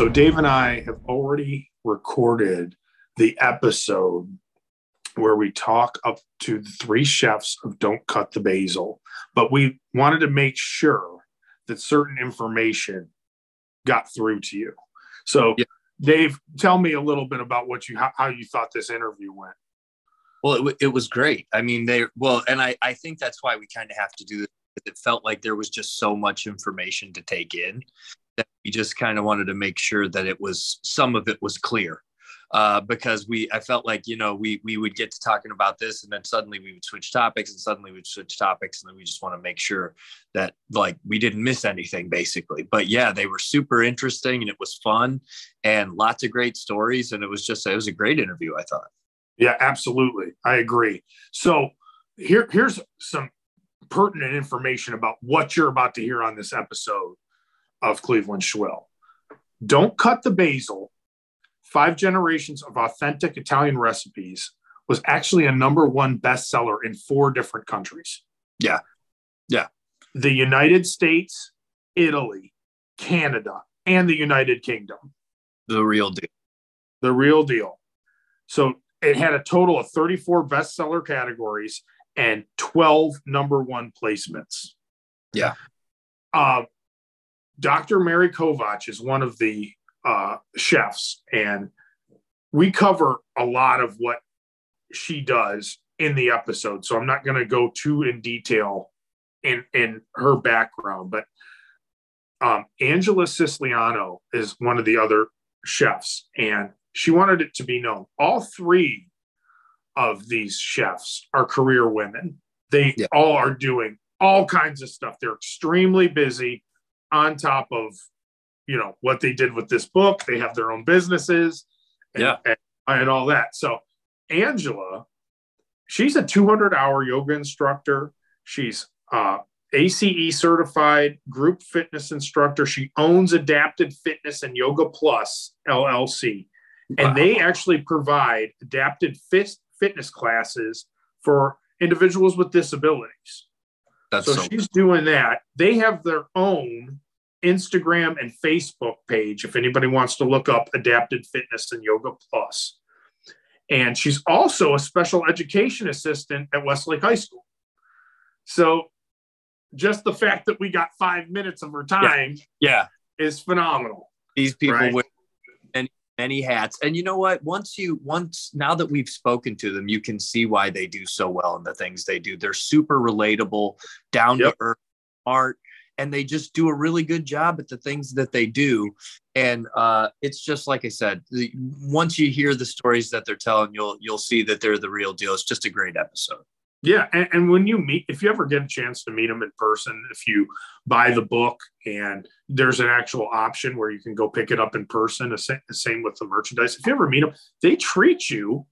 So Dave and I have already recorded the episode where we talk up to the three chefs of Don't Cut the Basil, but we wanted to make sure that certain information got through to you. So, yeah. Dave, tell me a little bit about what you how, how you thought this interview went. Well, it, it was great. I mean, they well, and I I think that's why we kind of have to do this. It felt like there was just so much information to take in that we just kind of wanted to make sure that it was some of it was clear uh, because we I felt like you know we we would get to talking about this and then suddenly we would switch topics and suddenly we'd switch topics and then we just want to make sure that like we didn't miss anything basically. But yeah, they were super interesting and it was fun and lots of great stories and it was just it was a great interview I thought. Yeah, absolutely, I agree. So here here's some pertinent information about what you're about to hear on this episode of Cleveland Schwill. Don't cut the basil Five Generations of Authentic Italian Recipes was actually a number one bestseller in four different countries. Yeah. Yeah. The United States, Italy, Canada, and the United Kingdom. The real deal. The real deal. So it had a total of 34 bestseller categories and 12 number one placements. Yeah. Uh, Dr. Mary Kovach is one of the uh, chefs, and we cover a lot of what she does in the episode. So I'm not going to go too in detail in in her background, but um, Angela Siciliano is one of the other chefs, and she wanted it to be known. All three of these chefs are career women. They yeah. all are doing all kinds of stuff. They're extremely busy on top of you know what they did with this book. They have their own businesses, and, yeah, and, and all that. So Angela, she's a 200 hour yoga instructor. She's uh, ACE certified group fitness instructor. She owns Adapted Fitness and Yoga Plus LLC, wow. and they actually provide adapted fit, fitness classes for individuals with disabilities. That's so, so she's doing that. They have their own Instagram and Facebook page if anybody wants to look up Adapted Fitness and Yoga Plus. And she's also a special education assistant at Westlake High School. So just the fact that we got five minutes of her time yeah, yeah. is phenomenal. These people right? with many, hats. And you know what? Once you once now that we've spoken to them, you can see why they do so well in the things they do. They're super relatable, down yep. to earth, art and they just do a really good job at the things that they do. And uh, it's just like I said, the, once you hear the stories that they're telling, you'll you'll see that they're the real deal. It's just a great episode. Yeah, and, and, when you meet, if you ever get a chance to meet them in person, if you buy the book and there's an actual option where you can go pick it up in person, the same, the same with the merchandise. If you ever meet them, they treat you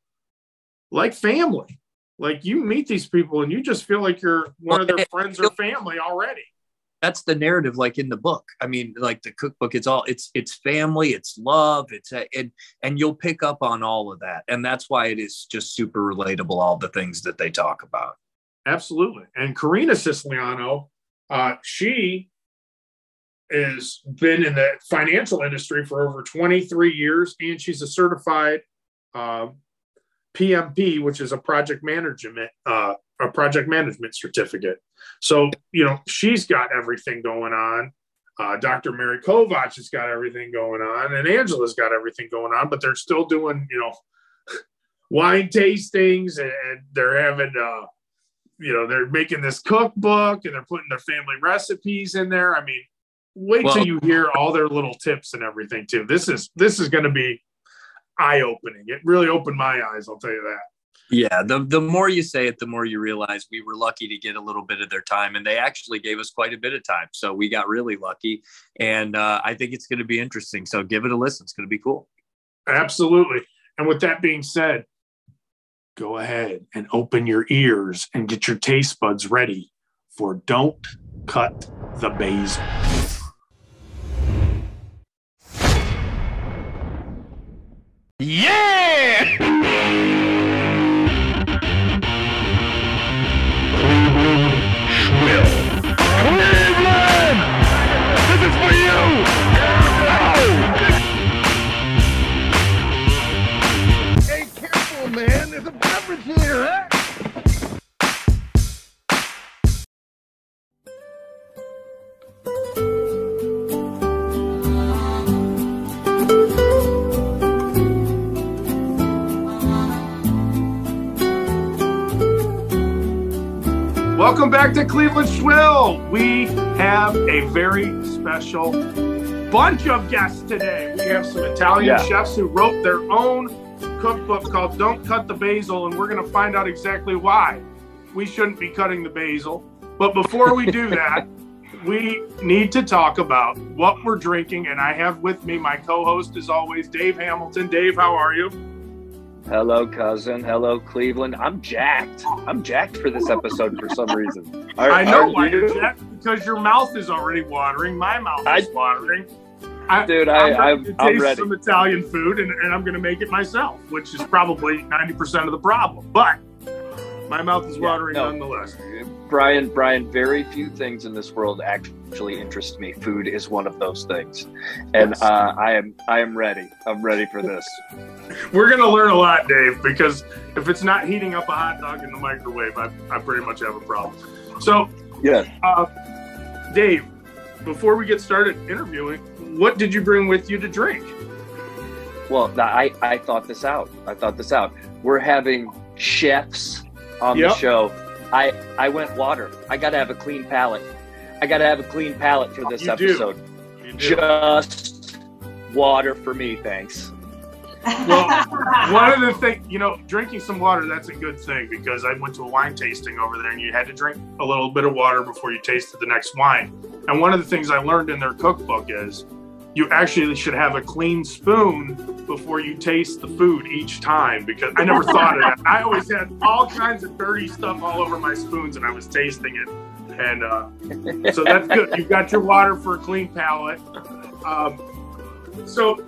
like family. Like you meet these people and you just feel like you're one of their friends or family already that's the narrative like in the book. I mean like the cookbook it's all it's it's family it's love it's and and you'll pick up on all of that. And that's why it is just super relatable all the things that they talk about. Absolutely. And Corrina Siciliano uh, she has been in the financial industry for over 23 years and she's a certified uh, pmp which is a project management uh, a project management certificate. So, you know, she's got everything going on. Uh, Dr. Mary Kovach has got everything going on, and Angela's got everything going on, but they're still doing, you know, wine tastings and they're having, uh, you know, they're making this cookbook and they're putting their family recipes in there. I mean, wait well, till you hear all their little tips and everything too. This is this is going to be eye opening. It really opened my eyes. I'll tell you that. Yeah, the the more you say it, the more you realize we were lucky to get a little bit of their time, and they actually gave us quite a bit of time. So we got really lucky, and uh, I think it's going to be interesting. So give it a listen; it's going to be cool. Absolutely. And with that being said, go ahead and open your ears and get your taste buds ready for "Don't Cut the Basil." Yeah! Welcome back to Cleveland Schwill. We have a very special bunch of guests today. We have some Italian Yeah. chefs who wrote their own cookbook called Don't Cut the Basil, and we're going to find out exactly why we shouldn't be cutting the basil. But before we do that, we need to talk about what we're drinking. And I have with me my co host, as always, Dave Hamilton. Dave, how are you? Hello, cousin. Hello, Cleveland. I'm jacked. I'm jacked for this episode for some reason. Are- I know why you? you're jacked, because your mouth is already watering. My mouth I- is watering. I, Dude, I'm, I, ready I'm, to I'm taste ready. some Italian food, and, and I'm going to make it myself, which is probably 90% of the problem. But my mouth is Yeah, watering no. nonetheless. Bryan, Bryan, very few things in this world actually interest me. Food is one of those things. And Yes. uh, I am I am ready. I'm ready for this. We're going to learn a lot, Dave, because if it's not heating up a hot dog in the microwave, I, I pretty much have a problem. So, Yeah. uh, Dave, before we get started interviewing, what did you bring with you to drink? Well, I, I thought this out. I thought this out. We're having chefs on Yep. the show. I I went water. I got to have a clean palate. I got to have a clean palate for this You do. episode. You do. Just water for me, thanks. Well, one of the things, you know, drinking some water, that's a good thing because I went to a wine tasting over there and you had to drink a little bit of water before you tasted the next wine. And one of the things I learned in their cookbook is you actually should have a clean spoon before you taste the food each time because I never thought of that. I always had all kinds of dirty stuff all over my spoons and I was tasting it. And uh, so that's good. You've got your water for a clean palate. Um, so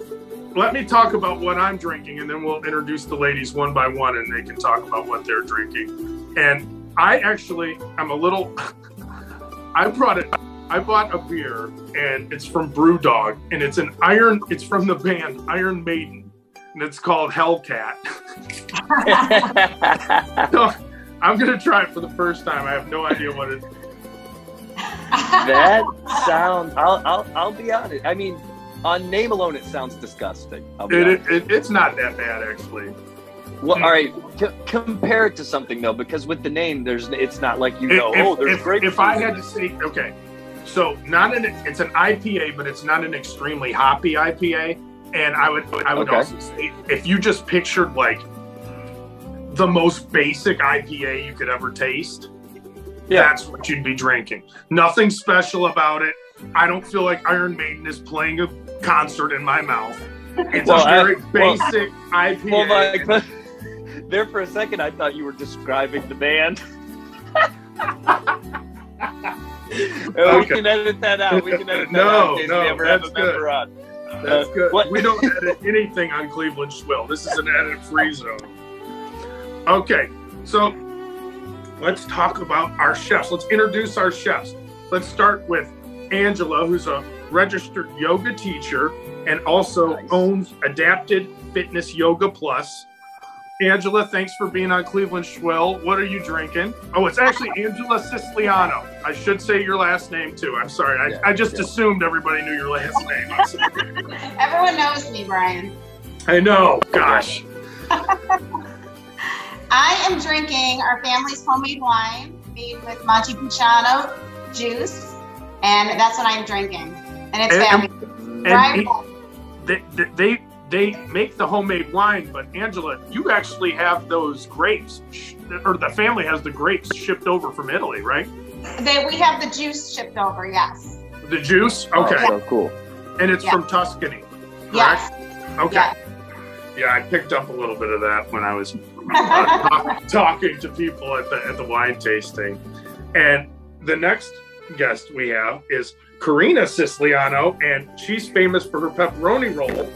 let me talk about what I'm drinking, and then we'll introduce the ladies one by one, and they can talk about what they're drinking. And I actually, I'm a little. I brought it. I bought a beer, and it's from BrewDog, and it's an Iron. It's from the band Iron Maiden, and it's called Hellcat. So I'm gonna try it for the first time. I have no idea what it. that sounds. I'll, I'll I'll be honest. I mean, on name alone, it sounds disgusting. It, it, it it's not that bad actually. Well, all right. C- compare it to something though, because with the name, there's it's not like you know. if, oh, there's if, great. if I had to say, okay, so not an it's an IPA, but it's not an extremely hoppy IPA. And I would I would Okay. also say if you just pictured like the most basic IPA you could ever taste, Yeah. that's what you'd be drinking. Nothing special about it. I don't feel like Iron Maiden is playing a concert in my mouth. It's Well, a I- very well- basic IPA. well, like, but there for a second, I thought you were describing the band. Uh, We can edit that out. We can edit that No, out in case no, we have a that's member on. That's Uh, good. what- We don't edit anything on Cleveland Schwill. This is an edit free zone. Okay, so let's talk about our chefs. Let's introduce our chefs. Let's start with Angela, who's a registered yoga teacher and also Nice. owns Adapted Fitness Yoga Plus. Angela, thanks for being on Cleveland Schwill. What are you drinking? Oh, it's actually Angela Siciliano. I should say your last name too. I'm sorry. I, Yeah, I just yeah. assumed everybody knew your last name. Everyone knows me, Bryan. I know. Gosh. I am drinking our family's homemade wine made with Montepulciano juice, and that's what I'm drinking. And it's And- family. And Right? he- they, they they make the homemade wine, but Angela, you actually have those grapes, or the family has the grapes shipped over from Italy, right? They, we have the juice shipped over, yes. The juice, okay, Oh, so cool. and it's Yeah. from Tuscany. Yes. Okay. Yes. Yeah, I picked up a little bit of that when I was uh, talk- talking to people at the at the wine tasting. And the next guest we have is Corrina Siciliano, and she's famous for her pepperoni roll.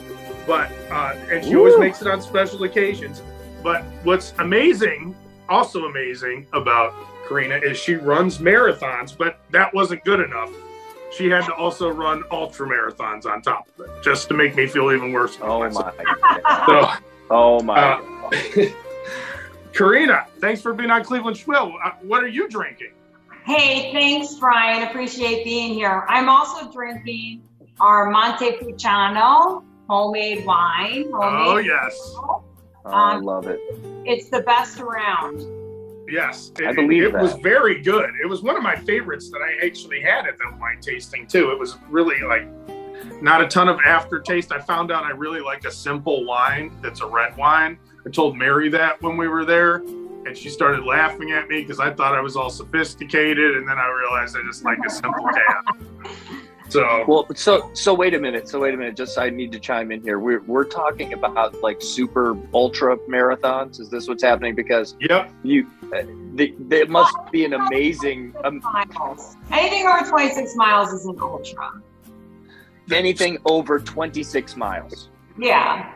But uh, and she always makes it on special occasions. But what's amazing, also amazing about Corrina is she runs marathons, but that wasn't good enough. She had to also run ultra marathons on top of it, just to make me feel even worse. Oh my. So, Oh my. Uh, Corrina, thanks for being on Cleveland Schwill. Uh, what are you drinking? Hey, thanks, Bryan. Appreciate being here. I'm also drinking our Montepulciano homemade wine. Oh Homemade. yes. Oh, I um, love it. It's the best around. Yes, I it, believe it that. was very good. It was one of my favorites that I actually had at that wine tasting too. It was really like not a ton of aftertaste. I found out I really like a simple wine that's a red wine. I told Mary that when we were there, and she started laughing at me because I thought I was all sophisticated, and then I realized I just like a simple can. So Well, so so wait a minute. So wait a minute. Just I need to chime in here. We're we're talking about like super ultra marathons. Is this what's happening? Because yep, you, uh, the, the, it must be an amazing. Um, miles. Anything over 26 miles is an ultra. anything over twenty six miles. Yeah.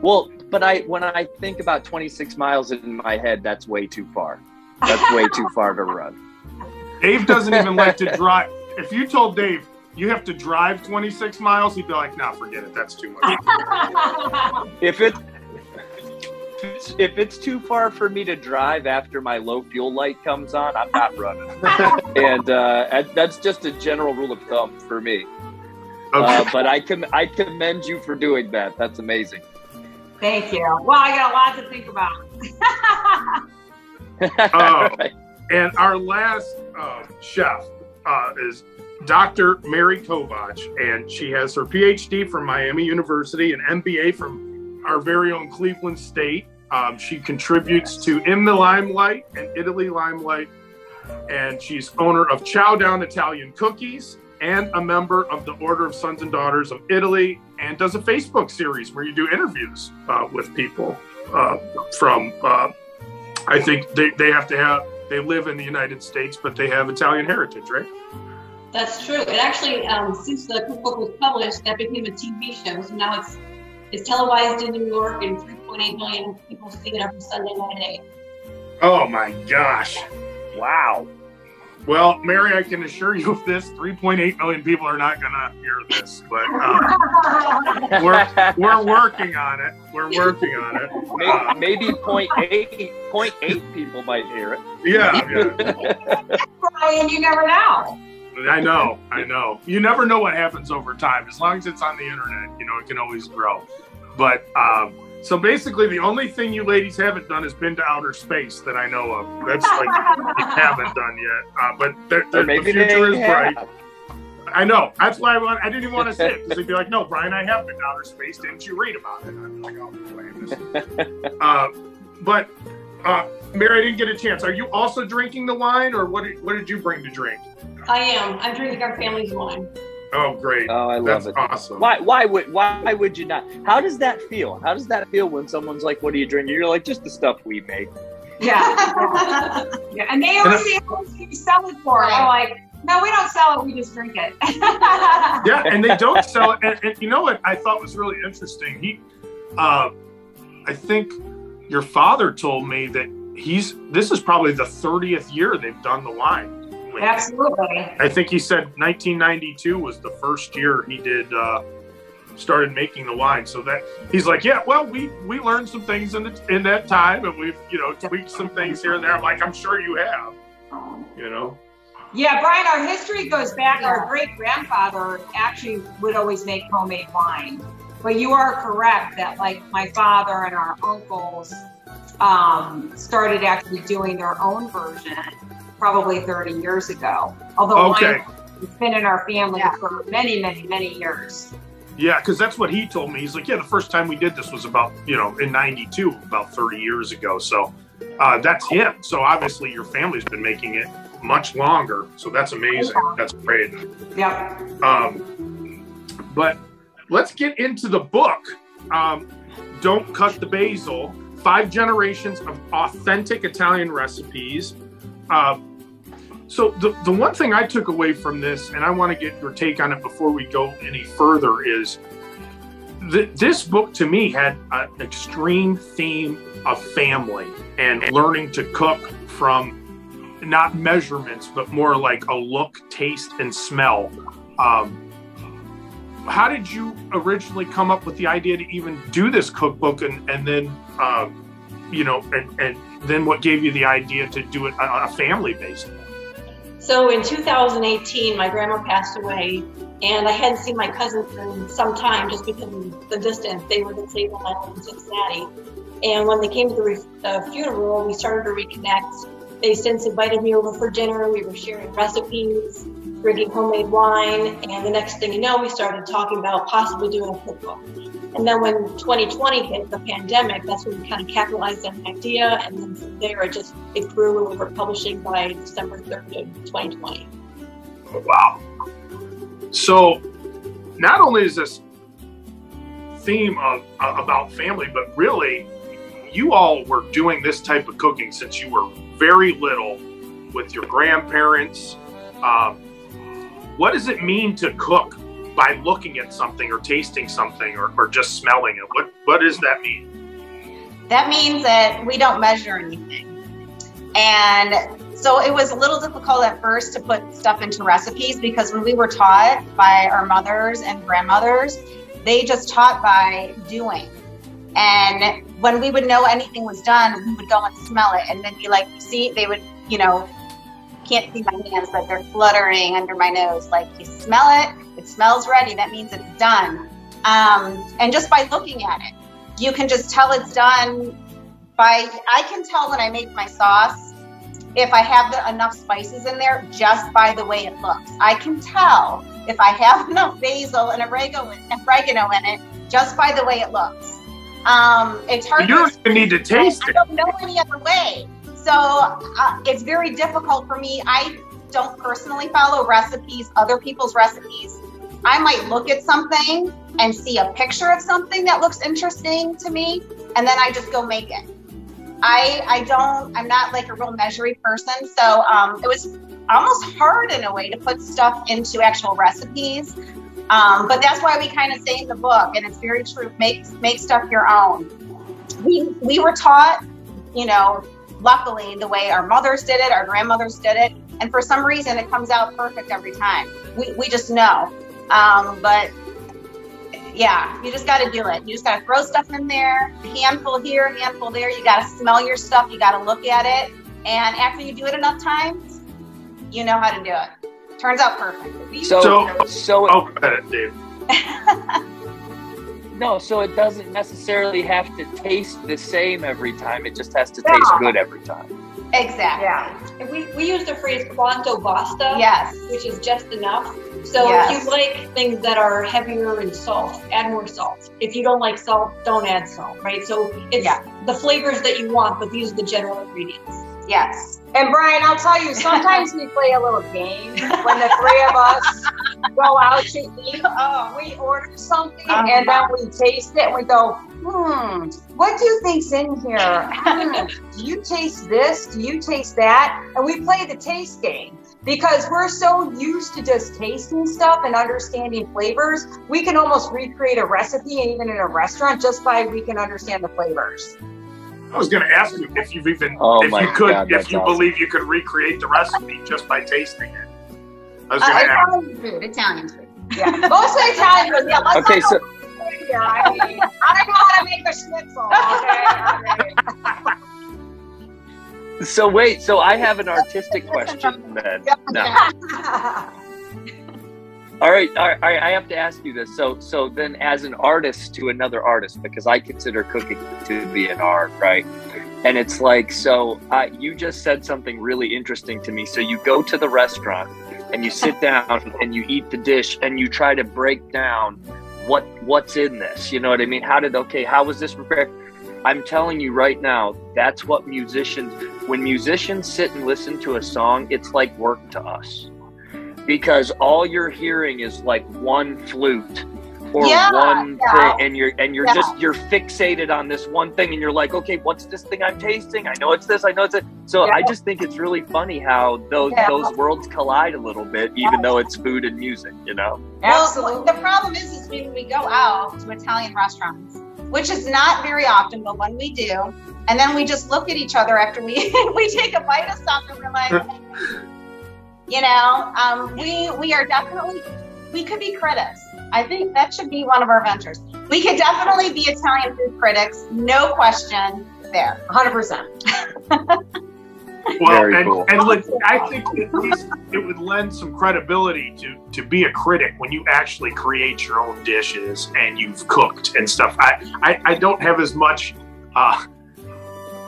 Well, but I when I think about twenty six miles in my head, that's way too far. That's way too far to run. Dave doesn't even like to drive. If you told Dave you have to drive 26 miles, he'd be like, "Nah, forget it. That's too much." If it if it's too far for me to drive after my low fuel light comes on, I'm not running. and uh, that's just a general rule of thumb for me. Uh, but I com- I commend you for doing that. That's amazing. Thank you. Well, I got a lot to think about. Oh. And our last uh, chef uh, is Dr. Mary Kovach, and she has her PhD from Miami University and MBA from our very own Cleveland State. Um, she contributes to In the Limelight and Italy Limelight, and she's owner of Chow Down Italian Cookies and a member of the Order of Sons and Daughters of Italy, and does a Facebook series where you do interviews uh, with people uh, from. Uh, I think they, they have to have they live in the United States, but they have Italian heritage, right? That's true. It actually, um, since the cookbook was published, that became a TV show. So now it's it's televised in New York, and 3.8 million people see it every Sunday night at eight. Oh my gosh. wow. Well, Mary, I can assure you of this: 3.8 million people are not going to hear this, but uh, we're we're working on it. We're working on it. Uh, Maybe, maybe point eight point eight people might hear it. yeah, yeah, Bryan, you never know. I know, I know. You never know what happens over time. As long as it's on the internet, you know, it can always grow. But um, so basically, the only thing you ladies haven't done is been to outer space that I know of. That's like you haven't done yet. Uh, but there, Or there, the maybe future they is bright. I know. That's why I, want, I didn't even want to say it because they'd be like, "No, Bryan, I have been to outer space. Didn't you read about it?" I'm like, "Oh, blame this." uh, but uh, Mary, I didn't get a chance. Are you also drinking the wine, or what? Did, what did you bring to drink? I am. I'm drinking our family's wine. Oh, great! Oh, I love That's it. awesome. Why? Why would? Why would you not? How does that feel? How does that feel when someone's like, "What are you drinking?" You're like, "Just the stuff we make." Yeah. yeah. And they always say, "How much do you sell it for?" I'm like, no, we don't sell it. We just drink it. yeah, and they don't sell it. And, and you know what I thought was really interesting? He, uh, I think your father told me that he's. This is probably the thirtieth year they've done the wine. Absolutely. I think he said 1992 was the first year he did uh, started making the wine. So that he's like, yeah, well, we we learned some things in the, in that time, and we've you know tweaked some things here and there. I'm like, I'm sure you have. You know. Yeah, Bryan, our history goes back. Our great grandfather actually would always make homemade wine. But you are correct that, like, my father and our uncles um, started actually doing their own version probably 30 years ago. Although Okay. wine has been in our family Yeah. for many, many, many years. Yeah, because that's what he told me. He's like, yeah, the first time we did this was about, you know, in 92, about 30 years ago. So uh, that's him. So obviously your family's been making it much longer. So that's amazing. That's great. Yeah. Um, but let's get into the book. Um, Don't Cut the Basil Five Generations of Authentic Italian Recipes. Uh, so, the, the one thing I took away from this, and I want to get your take on it before we go any further, is that this book to me had an extreme theme of family and learning to cook from not measurements, but more like a look, taste, and smell. Um, how did you originally come up with the idea to even do this cookbook and, and then uh, you know and, and then what gave you the idea to do it on a family basis So in 2018, my grandma passed away, and I hadn't seen my cousins in some time just because of the distance. They were in Salem, I lived in Cincinnati. And when they came to the re- uh, funeral, we started to reconnect. They since invited me over for dinner. We were sharing recipes, drinking homemade wine, and the next thing you know, we started talking about possibly doing a cookbook. And then when 2020 hit, the pandemic, that's when we kind of capitalized on the idea, and then from there it just it grew, and we were publishing by December 3rd of 2020. Wow. So, not only is this theme of uh, about family, but really, you all were doing this type of cooking since you were very little with your grandparents. Um, what does it mean to cook by looking at something or tasting something or, or just smelling it? What what does that mean? That means that we don't measure anything. And so it was a little difficult at first to put stuff into recipes because when we were taught by our mothers and grandmothers, they just taught by doing. And when we would know anything was done, we would go and smell it and then be like, see, they would, you know, can't see my hands, but they're fluttering under my nose. Like, you smell it, it smells ready, that means it's done. Um, and just by looking at it, you can just tell it's done by, I can tell when I make my sauce if I have the, enough spices in there just by the way it looks. I can tell if I have enough basil and oregano, oregano in it just by the way it looks. Um, it's hard. You don't even need to taste I, it. I don't know any other way. So uh, it's very difficult for me. I don't personally follow recipes, other people's recipes. I might look at something and see a picture of something that looks interesting to me, and then I just go make it. I I don't I'm not like a real measuring person, so um, it was almost hard in a way to put stuff into actual recipes. Um, but that's why we kind of say in the book, and it's very true: make make stuff your own. We we were taught, you know, luckily the way our mothers did it, our grandmothers did it, and for some reason it comes out perfect every time. We we just know. Um, but yeah, you just got to do it. You just got to throw stuff in there, handful here, handful there. You got to smell your stuff. You got to look at it. And after you do it enough times, you know how to do it. Turns out perfect. So, So- so, Oh, go ahead, Dave. no, so it doesn't necessarily have to taste the same every time. It just has to Yeah. taste good every time. exactly. Yeah. And we, we use the phrase quanto basta, Yes. which is just enough. So Yes. if you like things that are heavier in salt, add more salt. If you don't like salt, don't add salt, right? So it's Yeah. the flavors that you want, but these are the general ingredients. Yes. And Bryan, I'll tell you, sometimes we play a little game when the three of us go out to eat. Oh. We order something Uh-huh. and then we taste it and we go, hmm, what do you think's in here? Hmm, do you taste this? Do you taste that? And we play the taste game because we're so used to just tasting stuff and understanding flavors. We can almost recreate a recipe even in a restaurant just by we can understand the flavors. I was going to ask you if you've even, Oh if you could, God, if you awesome. believe you could recreate the recipe just by tasting it. I was Uh, going to ask. Italian food. Italian food. Yeah, mostly Italian, but yeah, let's Okay, not so go here. I mean, I don't know how to make a schnitzel. Okay, okay. so wait, so I have an artistic question then. No. All right, all right, I have to ask you this. So, so then, as an artist to another artist, because I consider cooking to be an art, right? And it's like, so uh, you just said something really interesting to me. So you go to the restaurant and you sit down and you eat the dish and you try to break down what what's in this. You know what I mean? How did okay? How was this prepared? I'm telling you right now, that's what musicians. When musicians sit and listen to a song, it's like work to us because all you're hearing is like one flute or Yeah, one yeah. thing and you're and you're Yeah. just you're fixated on this one thing and you're like okay what's this thing i'm tasting i know it's this i know it's it so Yeah. i just think it's really funny how those Yeah. those worlds collide a little bit even though it's food and music you know Well, Absolutely. the problem is, is when we go out to Italian restaurants, which is not very often, but when we do, and then we just look at each other after we we take a bite of something, we're like, you know, um, we we are definitely we could be critics. I think that should be one of our ventures. We could definitely be Italian food critics, no question there. 100%. Well, Very and, cool. and look, I think at least it would lend some credibility to to be a critic when you actually create your own dishes and you've cooked and stuff. I I, I don't have as much uh,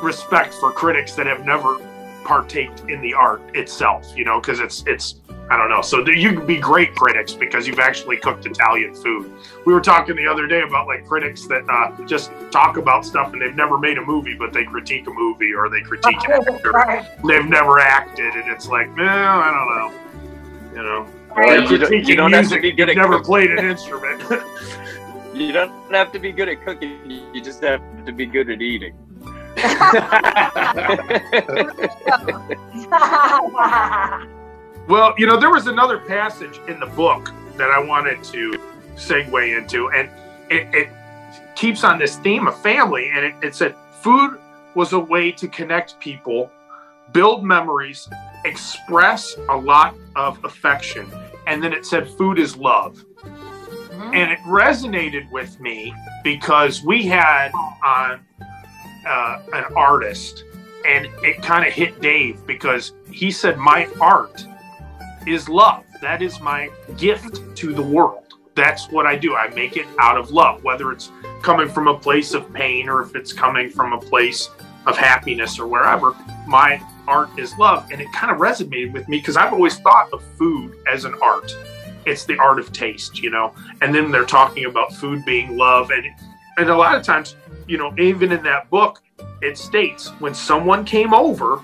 respect for critics that have never partaked in the art itself. You know, because it's it's I don't know. So you can be great critics because you've actually cooked Italian food. We were talking the other day about like critics that uh, just talk about stuff and they've never made a movie, but they critique a movie or they critique an actor. They've never acted, and it's like, no, I don't know. You know, Right. You don't- you don't have to music, be good you've at never cooking. played an instrument. You don't have to be good at cooking. You just have to be good at eating. Well, you know, there was another passage in the book that I wanted to segue into, and it, it keeps on this theme of family. And it, it said, food was a way to connect people, build memories, express a lot of affection. And then it said, food is love. And it resonated with me because we had on uh, Uh, an artist, and it kind of hit Dave because he said, My art is love. That is my gift to the world. That's what I do. I make it out of love, whether it's coming from a place of pain or if it's coming from a place of happiness or wherever. My art is love. And it kind of resonated with me because I've always thought of food as an art. It's the art of taste, you know. And then they're talking about food being love. And, and a lot of times, you know, even in that book, it states when someone came over,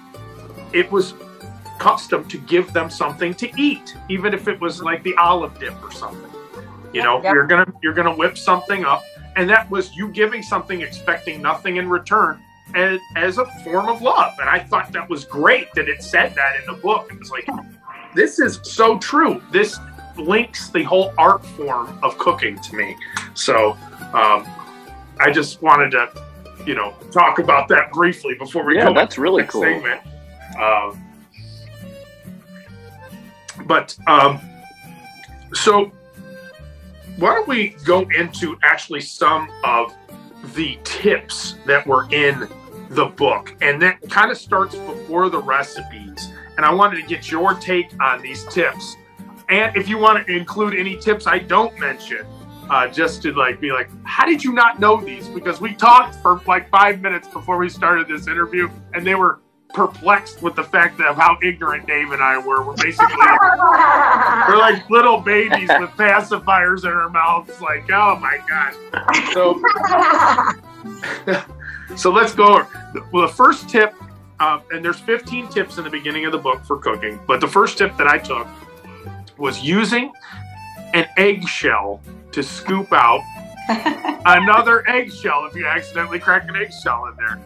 it was custom to give them something to eat, even if it was like the olive dip or something. You know, you're gonna you're gonna whip something up, and that was you giving something, expecting nothing in return, as, as a form of love. And I thought that was great that it said that in the book. It was like, this is so true. This links the whole art form of cooking to me. So um, I just wanted to, you know, talk about that briefly before we Yeah, go that's really cool. segment. Um, but um, so why don't we go into actually some of the tips that were in the book, and that kind of starts before the recipes. And I wanted to get your take on these tips, and if you want to include any tips I don't mention, uh, just to like be like, how did you not know these? Because we talked for like five minutes before we started this interview, and they were perplexed with the fact of how ignorant Dave and I were. We're basically we're like little babies with pacifiers in our mouths. Like, oh my god. So so let's go. Well, the first tip, uh, and there's 15 tips in the beginning of the book for cooking, but the first tip that I took was using an eggshell to scoop out another eggshell if you accidentally crack an eggshell in there.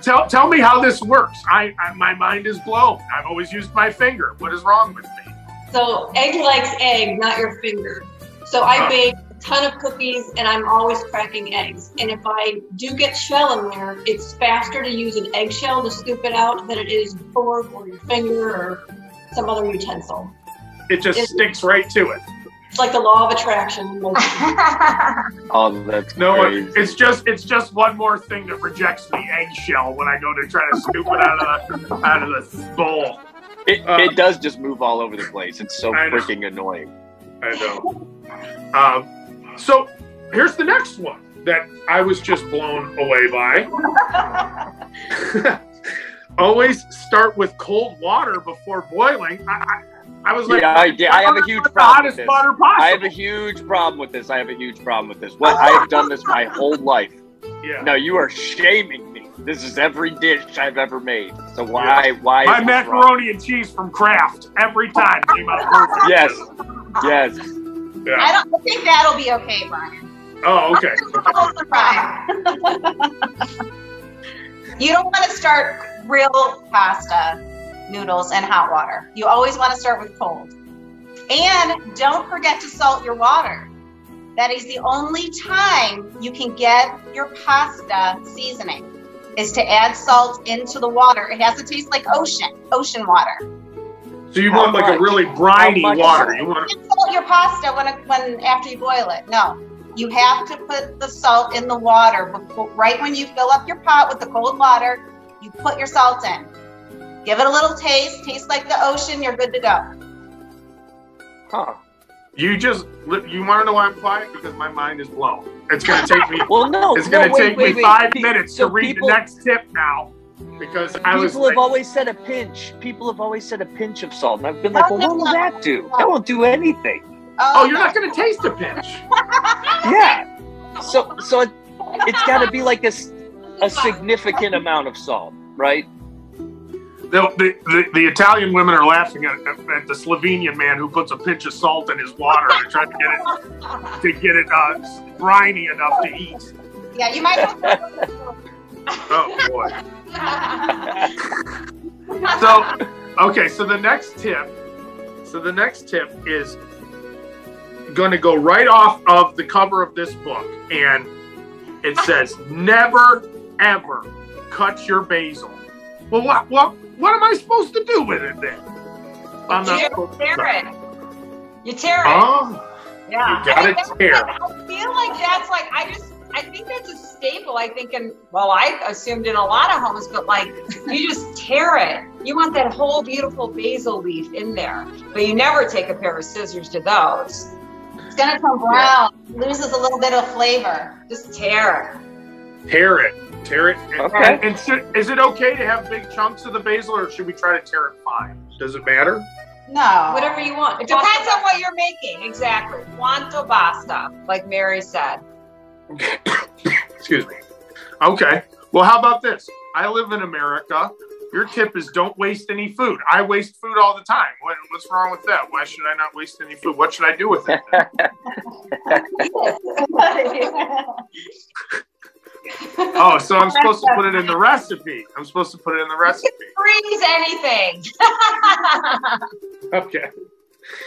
Tell, tell me how this works. I, I my mind is blown. I've always used my finger. What is wrong with me? So egg likes egg, not your finger. So I bake a ton of cookies and I'm always cracking eggs. And if I do get shell in there, it's faster to use an eggshell to scoop it out than it is a fork or your finger or some other utensil. It just sticks right to it. It's like the law of attraction. Oh, that's no, crazy. it's just it's just one more thing that rejects the eggshell when I go to try to scoop it out of the out of the bowl. It, uh, it does just move all over the place. It's so freaking annoying. I know. Um, so here's the next one that I was just blown away by. Always start with cold water before boiling. I, I, I was like, Yeah, I- yeah, I have a huge problem with this. water possible. I have a huge problem with this. I have a huge problem with this. What I have done this my whole life. yeah. No, you are shaming me. This is every dish I've ever made. So why? Why? My is wrong? macaroni and cheese from Kraft every time came out perfect. Yes. Yes. Yeah. I don't I think that'll be okay, Bryan. Oh, okay. Surprise. you don't want to start real pasta noodles and hot water. You always want to start with cold. And don't forget to salt your water. That is the only time you can get your pasta seasoning is to add salt into the water. It has to taste like ocean, ocean water. So you How want like a really briny How water. You want You can't salt your pasta when, it, when after you boil it. No, you have to put the salt in the water before, right when you fill up your pot with the cold water. You put your salt in. Give it a little taste. Taste like the ocean. You're good to go. Huh. You just you want to know why I'm quiet? Because my mind is blown. It's going to take me. Well, no, it's going to no, wait, take wait, me wait. five Pe- minutes so to read people- the next tip now, because I was. People have like- always said a pinch. People have always said a pinch of salt, and I've been like, Oh, well, what will that do? That won't do anything. oh, oh you're not going to taste a pinch. Yeah. So, so it, it's got to be like a a significant amount of salt, right? The, the, the, the Italian women are laughing at, at the Slovenian man who puts a pinch of salt in his water to try to get it to get it uh, briny enough to eat. Yeah, you might. Oh boy. So, okay, so the next tip, so the next tip is going to go right off of the cover of this book, and it says, "Never ever cut your basil." Well, what what what am I supposed to do with it then? I'm not You supposed tear it. You tear it. Oh, yeah. you gotta I tear. I feel like that's like I just I think that's a staple. I think in well, I assumed in a lot of homes, but like you just tear it. You want that whole beautiful basil leaf in there, but you never take a pair of scissors to those. It's gonna turn brown. Loses a little bit of flavor. Just tear tear it, tear it. And- Okay. And, and should, is it okay to have big chunks of the basil, or should we try to tear it fine? Does it matter? No. Whatever you want. it. It depends on what you're making. Exactly. Quanto basta, like Mary said. Excuse me. Okay. Well, how about this? I live in America. Your tip is don't waste any food. I waste food all the time. What, what's wrong with that? Why should I not waste any food? What should I do with it? then? Oh, so I'm supposed to put it in the recipe. I'm supposed to put it in the recipe. Freeze anything. Okay.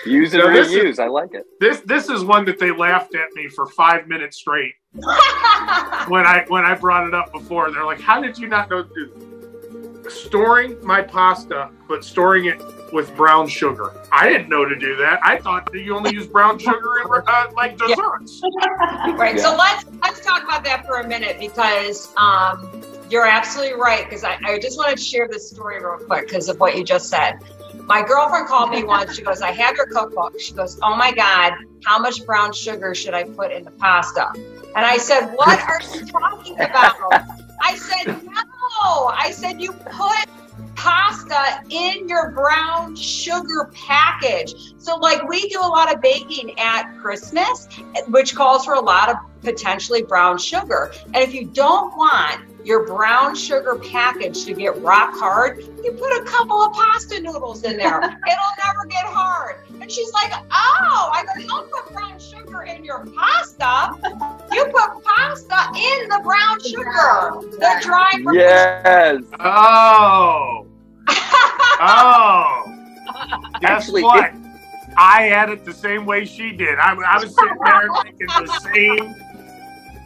Use it So or this is- reuse. I like it. This this is one that they laughed at me for five minutes straight when I when I brought it up before. They're like, "How did you not know to storing my pasta, but storing it with brown sugar?" I didn't know to do that. I thought that you only use brown sugar in uh, like desserts. Right. Yeah. So let's let's talk about that for a minute because um, you're absolutely right. Because I, I just wanted to share this story real quick because of what you just said. My girlfriend called me once. She goes, "I have your cookbook." She goes, "Oh my God, how much brown sugar should I put in the pasta?" And I said, "What are you talking about?" I said, "No." I said, "You put." Pasta in your brown sugar package. So, like, we do a lot of baking at Christmas, which calls for a lot of potentially brown sugar. And if you don't want your brown sugar package to get rock hard, you put a couple of pasta noodles in there. It'll never get hard. And she's like, Oh, I go, don't put brown sugar in your pasta. You put pasta in the brown sugar, the dry. Yes. Oh, oh. Guess Actually, what? I had it the same way she did. I, I was sitting there thinking the same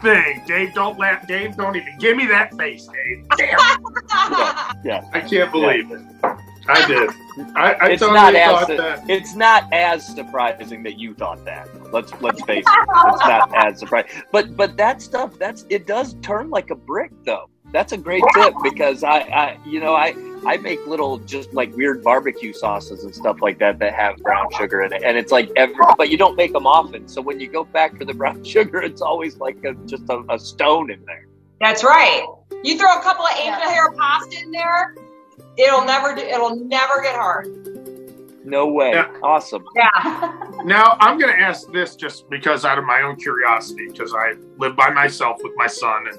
thing. Dave, don't laugh. Dave, don't even give me that face, Dave. Damn. I can't believe it. I did. I, I It's totally not thought as that. it's not as surprising that you thought that. Let's let's face it. It's not as surprising. But but that stuff that's it does turn like a brick though. That's a great tip because I, I you know I I make little just like weird barbecue sauces and stuff like that that have brown sugar in it and it's like every but you don't make them often so when you go back for the brown sugar it's always like a, just a, a stone in there. That's right. You throw a couple of angel hair pasta in there, it'll never do, it'll never get hard. No way. Yeah. Awesome. Yeah. Now, I'm going to ask this just because out of my own curiosity, because I live by myself with my son, and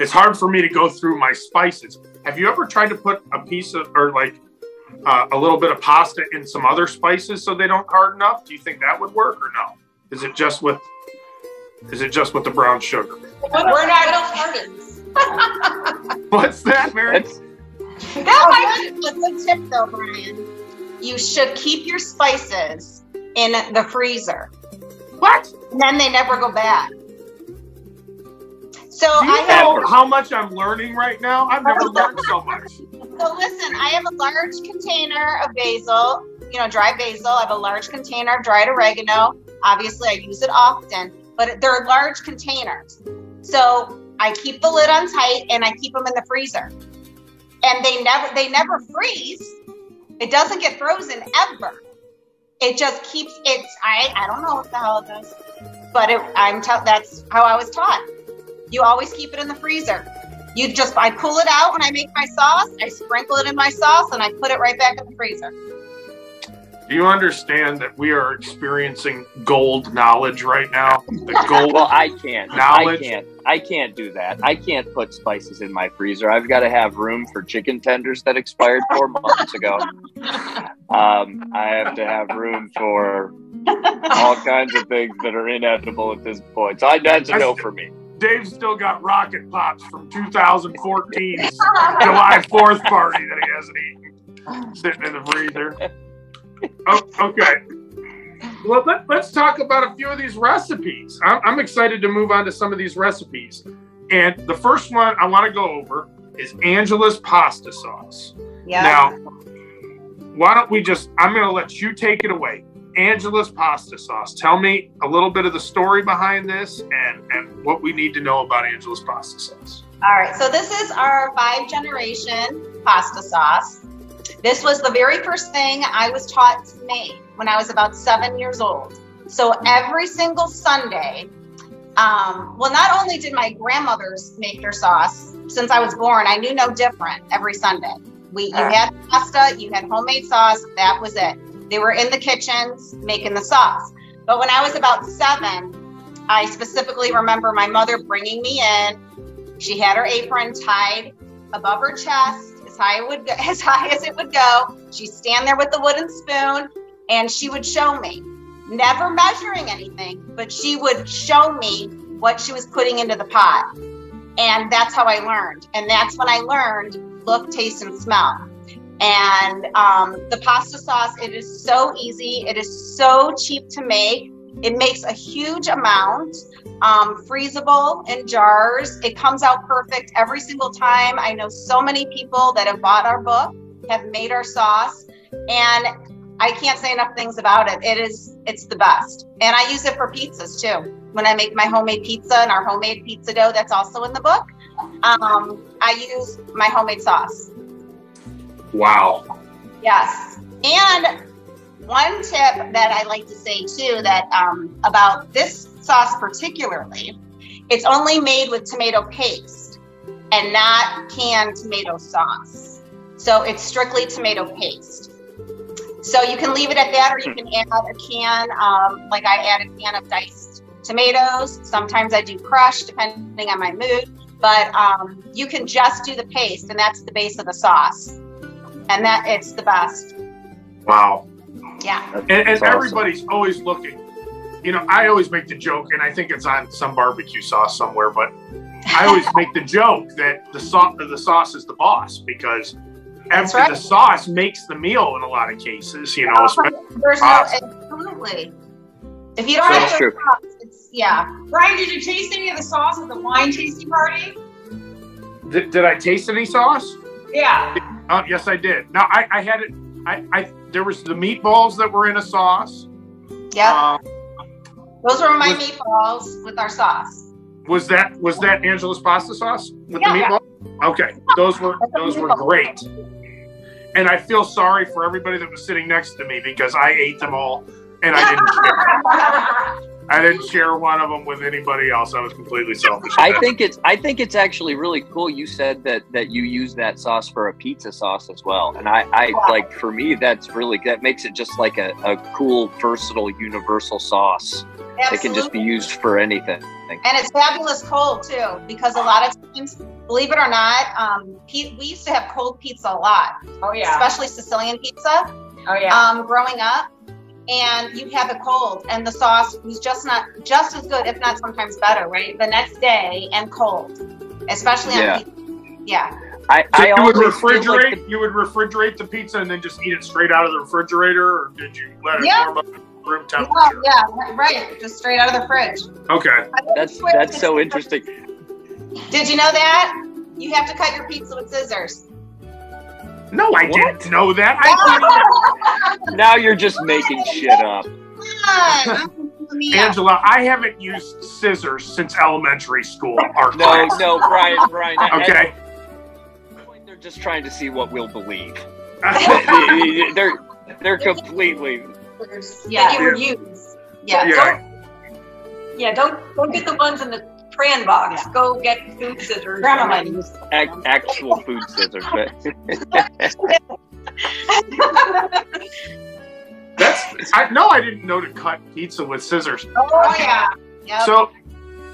it's hard for me to go through my spices. Have you ever tried to put a piece of, or like uh, a little bit of pasta in some other spices so they don't harden up? Do you think that would work or no? Is it just with, is it just with the brown sugar? We're not- hardens? What's that, Mary? That's That might Oh, that's a good tip though, Bryan. You should keep your spices in the freezer. What? And then they never go bad. So Do you I have know how much I'm learning right now? I've never learned so much. So listen, I have a large container of basil, you know, dry basil. I have a large container of dried oregano. Obviously, I use it often, but they're large containers. So I keep the lid on tight and I keep them in the freezer. And they never they never freeze. It doesn't get frozen ever. it just keeps it's I I don't know what the hell it does, but it, I'm tell that's how I was taught. You always keep it in the freezer. You just I pull it out when I make my sauce. I sprinkle it in my sauce and I put it right back in the freezer. Do you understand that we are experiencing gold knowledge right now? The gold. Well, I can't. Knowledge. I can't. I can't do that. I can't put spices in my freezer. I've got to have room for chicken tenders that expired four months ago. Um, I have to have room for all kinds of things that are inedible at this point. So I, that's a no for me. Dave's still got rocket pops from 2014's July 4th party that he hasn't eaten, sitting in the freezer. Oh, okay. Well, let, us talk about a few of these recipes. I'm, I'm excited to move on to some of these recipes. And the first one I want to go over is Angela's pasta sauce. Yeah. Now, why don't we just, I'm going to let you take it away. Angela's pasta sauce. Tell me a little bit of the story behind this and, and what we need to know about Angela's pasta sauce. All right. So this is our five generation pasta sauce. This was the very first thing I was taught to make when I was about seven years old. So every single Sunday, um, well, not only did my grandmothers make their sauce since I was born, I knew no different every Sunday. We you had pasta, you had homemade sauce, that was it. They were in the kitchens making the sauce. But when I was about seven, I specifically remember my mother bringing me in. She had her apron tied above her chest as high, would as high as it would go. She'd stand there with the wooden spoon and she would show me, never measuring anything, but she would show me what she was putting into the pot. And that's how I learned. And that's when I learned look, taste, and smell. And um, the pasta sauce, it is so easy. It is so cheap to make. It makes a huge amount, um, freezable in jars. It comes out perfect every single time. I know so many people that have bought our book, have made our sauce, and I can't say enough things about it. It is, it's the best. And I use it for pizzas too. When I make my homemade pizza and our homemade pizza dough, that's also in the book. Um, I use my homemade sauce. Wow. Yes. And one tip that I like to say too that um, about this sauce particularly, it's only made with tomato paste and not canned tomato sauce. So it's strictly tomato paste. So you can leave it at that, or you can add a can, um, like I add a can of diced tomatoes. Sometimes I do crushed, depending on my mood. But um, you can just do the paste, and that's the base of the sauce, and that it's the best. Wow. Yeah. And, and That's awesome. everybody's always looking. You know, I always make the joke, and I think it's on some barbecue sauce somewhere, but I always make the joke that the sauce, the sauce is the boss because That's after right. the sauce makes the meal in a lot of cases. You know, Oh, especially There's no absolutely. If you don't So- have That's your true. sauce, it's yeah. Bryan, did you taste any of the sauce at the wine tasting party? Did, did I taste any sauce? Yeah. Uh, yes, I did. Now I, I had it. I, I there was the meatballs that were in a sauce. Yeah. Um, Those were my was- meatballs with our sauce. was that was that Angela's pasta sauce with Yeah. the meatball? Okay, those were those were great. And I feel sorry for everybody that was sitting next to me because I ate them all and I didn't share. I didn't share one of them with anybody else. I was completely selfish. I think it's I think it's actually really cool. You said that that you use that sauce for a pizza sauce as well, and I, I like for me that's really that makes it just like a, a cool, versatile, universal sauce. It can just be used for anything. And it's fabulous cold too, because a lot of times, believe it or not, um, we used to have cold pizza a lot, Oh yeah. especially Sicilian pizza. Oh yeah. um, growing up, and you'd have a cold, and the sauce was just not just as good, if not sometimes better, right? The next day and cold, especially Yeah. on pizza. Yeah, I, So I you would always feel like refrigerate. you would refrigerate the pizza and then just eat it straight out of the refrigerator, or did you let it Yeah. warm up at room yeah, temperature? yeah, right. Just straight out of the fridge. Okay. that's that's so interesting. Did you know that you have to cut your pizza with scissors? No, I What? didn't know that. I didn't. Now you're just making shit up. Come on. Yeah. Angela, I haven't used scissors since elementary school. Art No, class. no, Bryan, Bryan. Okay. point, They're just trying to see what we'll believe. They- they're they're completely Yeah. you would use. Yeah. Yeah. Don't, yeah, don't don't get the ones in the crayon box. Yeah. Go get food scissors. Grandma might use. Actual food scissors. But That's I no, I didn't know to cut pizza with scissors. Oh yeah. Yep. So,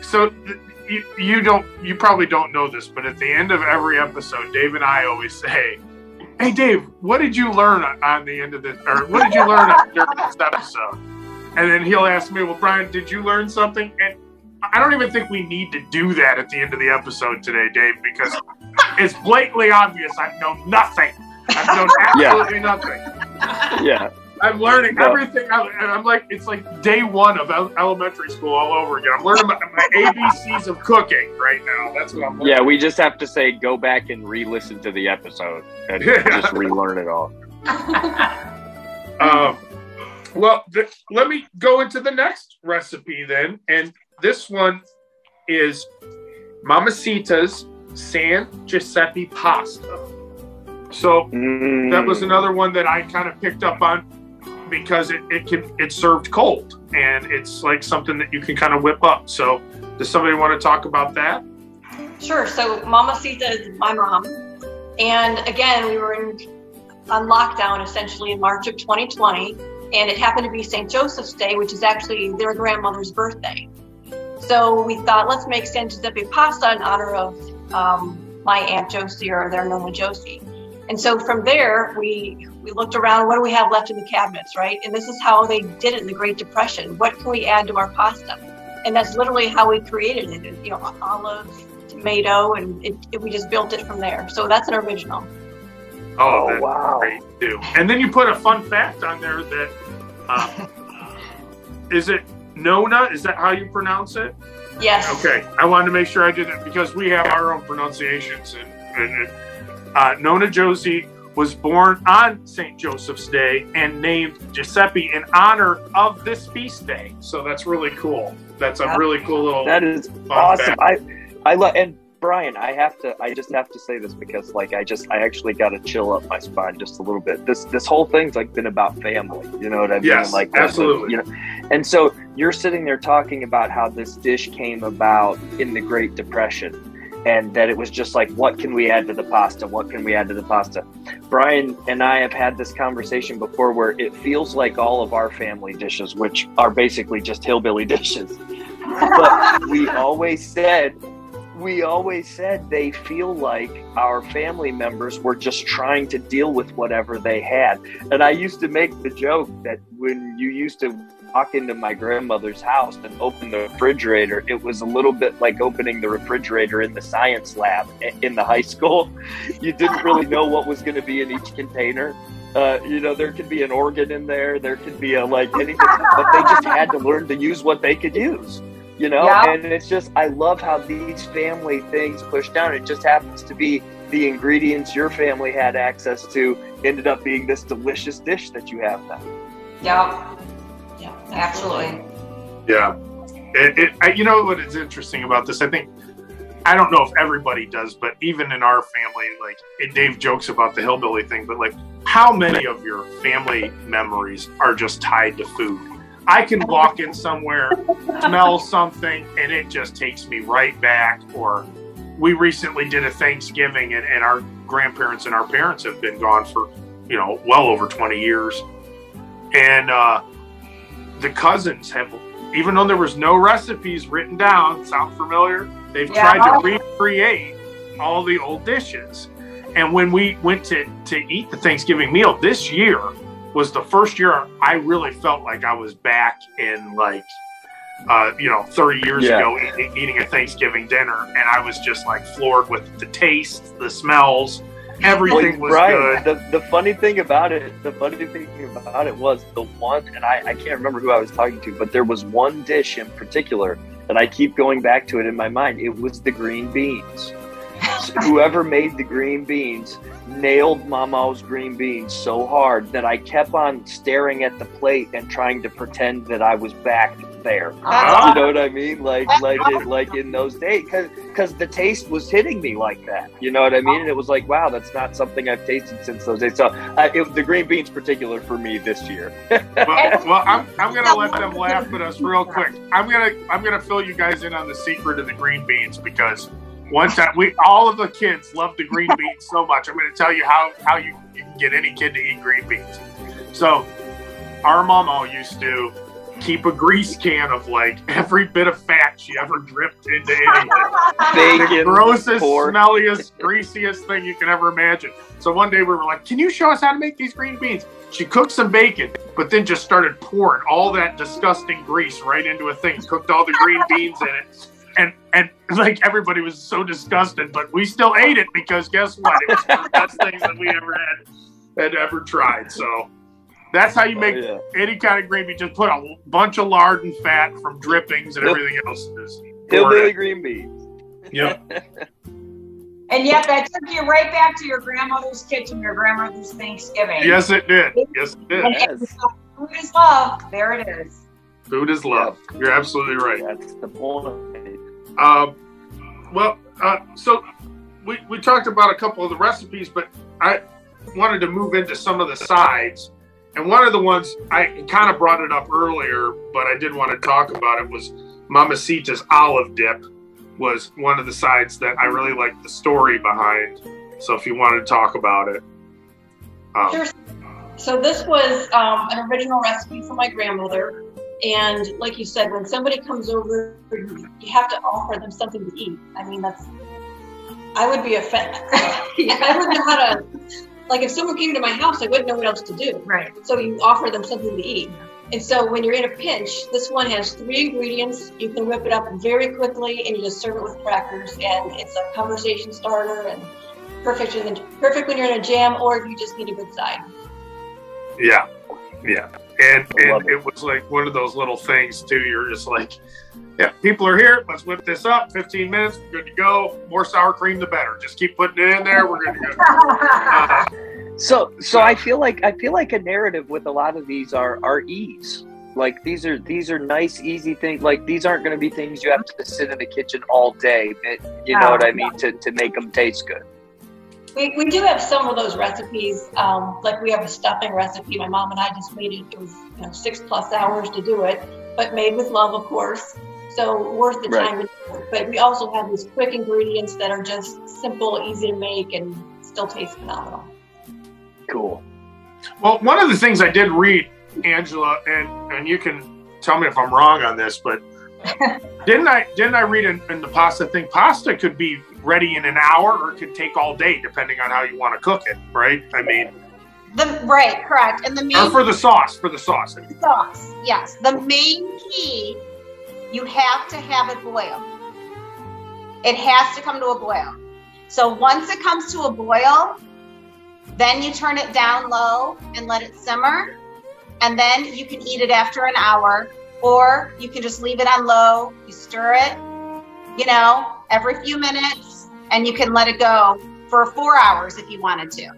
so th- you, you don't you probably don't know this, but at the end of every episode, Dave and I always say, "Hey, Dave, what did you learn on- on the end of this, or what did you learn during this episode?" And then he'll ask me, "Well, Bryan, did you learn something?" And I don't even think we need to do that at the end of the episode today, Dave, because it's blatantly obvious I've known nothing. I've known Yeah. absolutely nothing. yeah, I'm learning No. everything, and I'm like, it's like day one of elementary school all over again. I'm learning my, my ABCs of cooking right now. That's what I'm learning. yeah. We just have to say go back and re-listen to the episode and Yeah. just relearn it all. Um, well, th- let me go into the next recipe then, and this one is Mamacita's San Giuseppe pasta. So that was Mm. another one that I kind of picked up on because it, it can it's served cold and it's like something that you can kind of whip up. So does somebody want to talk about that? Sure. So Mama Sita is my mom, and again, we were in on lockdown essentially in March of 2020, and it happened to be St. Joseph's Day, which is actually their grandmother's birthday. So we thought, let's make San Giuseppe pasta in honor of um, my aunt Josie or their Nona Josie. And so from there, we we looked around. What do we have left in the cabinets, right? And this is how they did it in the Great Depression. What can we add to our pasta? And that's literally how we created it. You know, olive, tomato, and it, it- we just built it from there. So that's an original. Oh, Oh, wow. great too. And then you put a fun fact on there that uh, is it Nona? Is that how you pronounce it? Yes. Okay, I wanted to make sure I did it because we have our own pronunciations. And, and uh, Nona Josie was born on St. Joseph's Day and named Giuseppe in honor of this feast day. So that's really cool. That's a Yeah. really cool little. That is awesome. fact. I I love and Bryan, I have to I just have to say this because like I just I actually got to chill up my spine just a little bit. This this whole thing's like been about family. You know what I mean? Yes, like absolutely. You know, and so you're sitting there talking about how this dish came about in the Great Depression. And that it was just like, what can we add to the pasta? What can we add to the pasta? Bryan and I have had this conversation before where it feels like all of our family dishes, which are basically just hillbilly dishes, but we always said we always said they feel like our family members were just trying to deal with whatever they had. And I used to make the joke that when you used to walk into my grandmother's house and open the refrigerator, it was a little bit like opening the refrigerator in the science lab in the high school. You didn't really know what was going to be in each container. Uh, you know, there could be an organ in there, there could be a like anything, but they just had to learn to use what they could use you know Yeah. and it's just i love how these family things push down it just happens to be the ingredients your family had access to ended up being this delicious dish that you have now Yeah. Absolutely. Yeah. It, it, I, you know what is interesting about this? I think, I don't know if everybody does, but even in our family, like, Dave jokes about the hillbilly thing, but like, how many of your family memories are just tied to food? I can walk in somewhere, smell something, and it just takes me right back. Or we recently did a Thanksgiving, and, and our grandparents and our parents have been gone for, you know, well over 20 years. And uh, the cousins have, even though there was no recipes written down, sound familiar? They've Yeah. tried to recreate all the old dishes. And when we went to, to eat the Thanksgiving meal this year was the first year I really felt like I was back in like, uh, you know, 30 years Yeah. ago e- eating a Thanksgiving dinner. And I was just like floored with the taste, the smells, everything was Bryan, good. The, the funny thing about it, the funny thing about it was the one, and I, I can't remember who I was talking to, but there was one dish in particular that I keep going back to it in my mind. It was the green beans. whoever made the green beans nailed Mama's green beans so hard that I kept on staring at the plate and trying to pretend that I was back there. Ah. You know what I mean? Like like it, like in those days, because because the taste was hitting me like that. You know what I mean? And it was like, wow, that's not something I've tasted since those days. So uh, it, the green beans, particular for me this year. well, well, I'm, I'm gonna let them laugh at us real quick. I'm gonna I'm gonna fill you guys in on the secret of the green beans because one time we all of the kids love the green beans so much. I'm gonna tell you how how you, you can get any kid to eat green beans. So our mama used to keep a grease can of like every bit of fat she ever dripped into anything. the grossest, pork. smelliest, greasiest thing you can ever imagine. So one day we were like, "Can you show us how to make these green beans?" She cooked some bacon, but then just started pouring all that disgusting grease right into a thing. Cooked all the green beans in it, and and like everybody was so disgusted, but we still ate it because guess what? It was one of the best things that we ever had had ever tried. So that's how you oh, make Oh, yeah. any kind of green bean. Just put a bunch of lard and fat from drippings and Yep. everything else. Just pour it Hillbilly green beans. Yep. And yet that took you right back to your grandmother's kitchen, your grandmother's Thanksgiving. Yes, it did. Yes, it did. Yes. food is love. There it is. Food is love. You're absolutely right. That's the point. Um, well, uh, so we, we talked about a couple of the recipes, but I wanted to move into some of the sides. And one of the ones I kind of brought it up earlier, but I did want to talk about it was Mamacita's olive dip was one of the sides that I really liked the story behind. So if you wanted to talk about it. Um, Sure. So this was um, an original recipe from my grandmother. And like you said, when somebody comes over, you have to offer them something to eat. I mean, that's, I would be offended. I wouldn't know how to, like if someone came to my house, I wouldn't know what else to do. Right. So you offer them something to eat. And so when you're in a pinch, this one has three ingredients. You can whip it up very quickly and you just serve it with crackers. And it's a conversation starter and perfect, perfect when you're in a jam or if you just need a good side. Yeah, yeah, and and it was like one of those little things too. You're just like, yeah, people are here. Let's whip this up. 15 minutes, we're good to go. More sour cream, the better. Just keep putting it in there. We're good to go. Uh, So so I feel like I feel like a narrative with a lot of these are are ease. Like these are these are nice, easy things. Like these aren't going to be things you have to sit in the kitchen all day. it- You know what I mean? To to make them taste good. We, we do have some of those recipes. Um, like we have a stuffing recipe. My mom and I just made it. It was you know, six plus hours to do it, but made with love, of course. So worth the Right. time. to do it. But we also have these quick ingredients that are just simple, easy to make, and still taste phenomenal. Cool. well, one of the things I did read, Angela, and and you can tell me if I'm wrong on this, but didn't I didn't I read in, in the pasta thing? Pasta could be ready in an hour, or it could take all day, depending on how you want to cook it. Right? I mean, The right, correct. And the main or for the sauce, for the sauce. I mean. sauce, yes. The main key, you have to have it boil. It has to come to a boil. So once it comes to a boil, then you turn it down low and let it simmer. And then you can eat it after an hour, or you can just leave it on low. You stir it, you know, every few minutes, and you can let it go for four hours if you wanted to.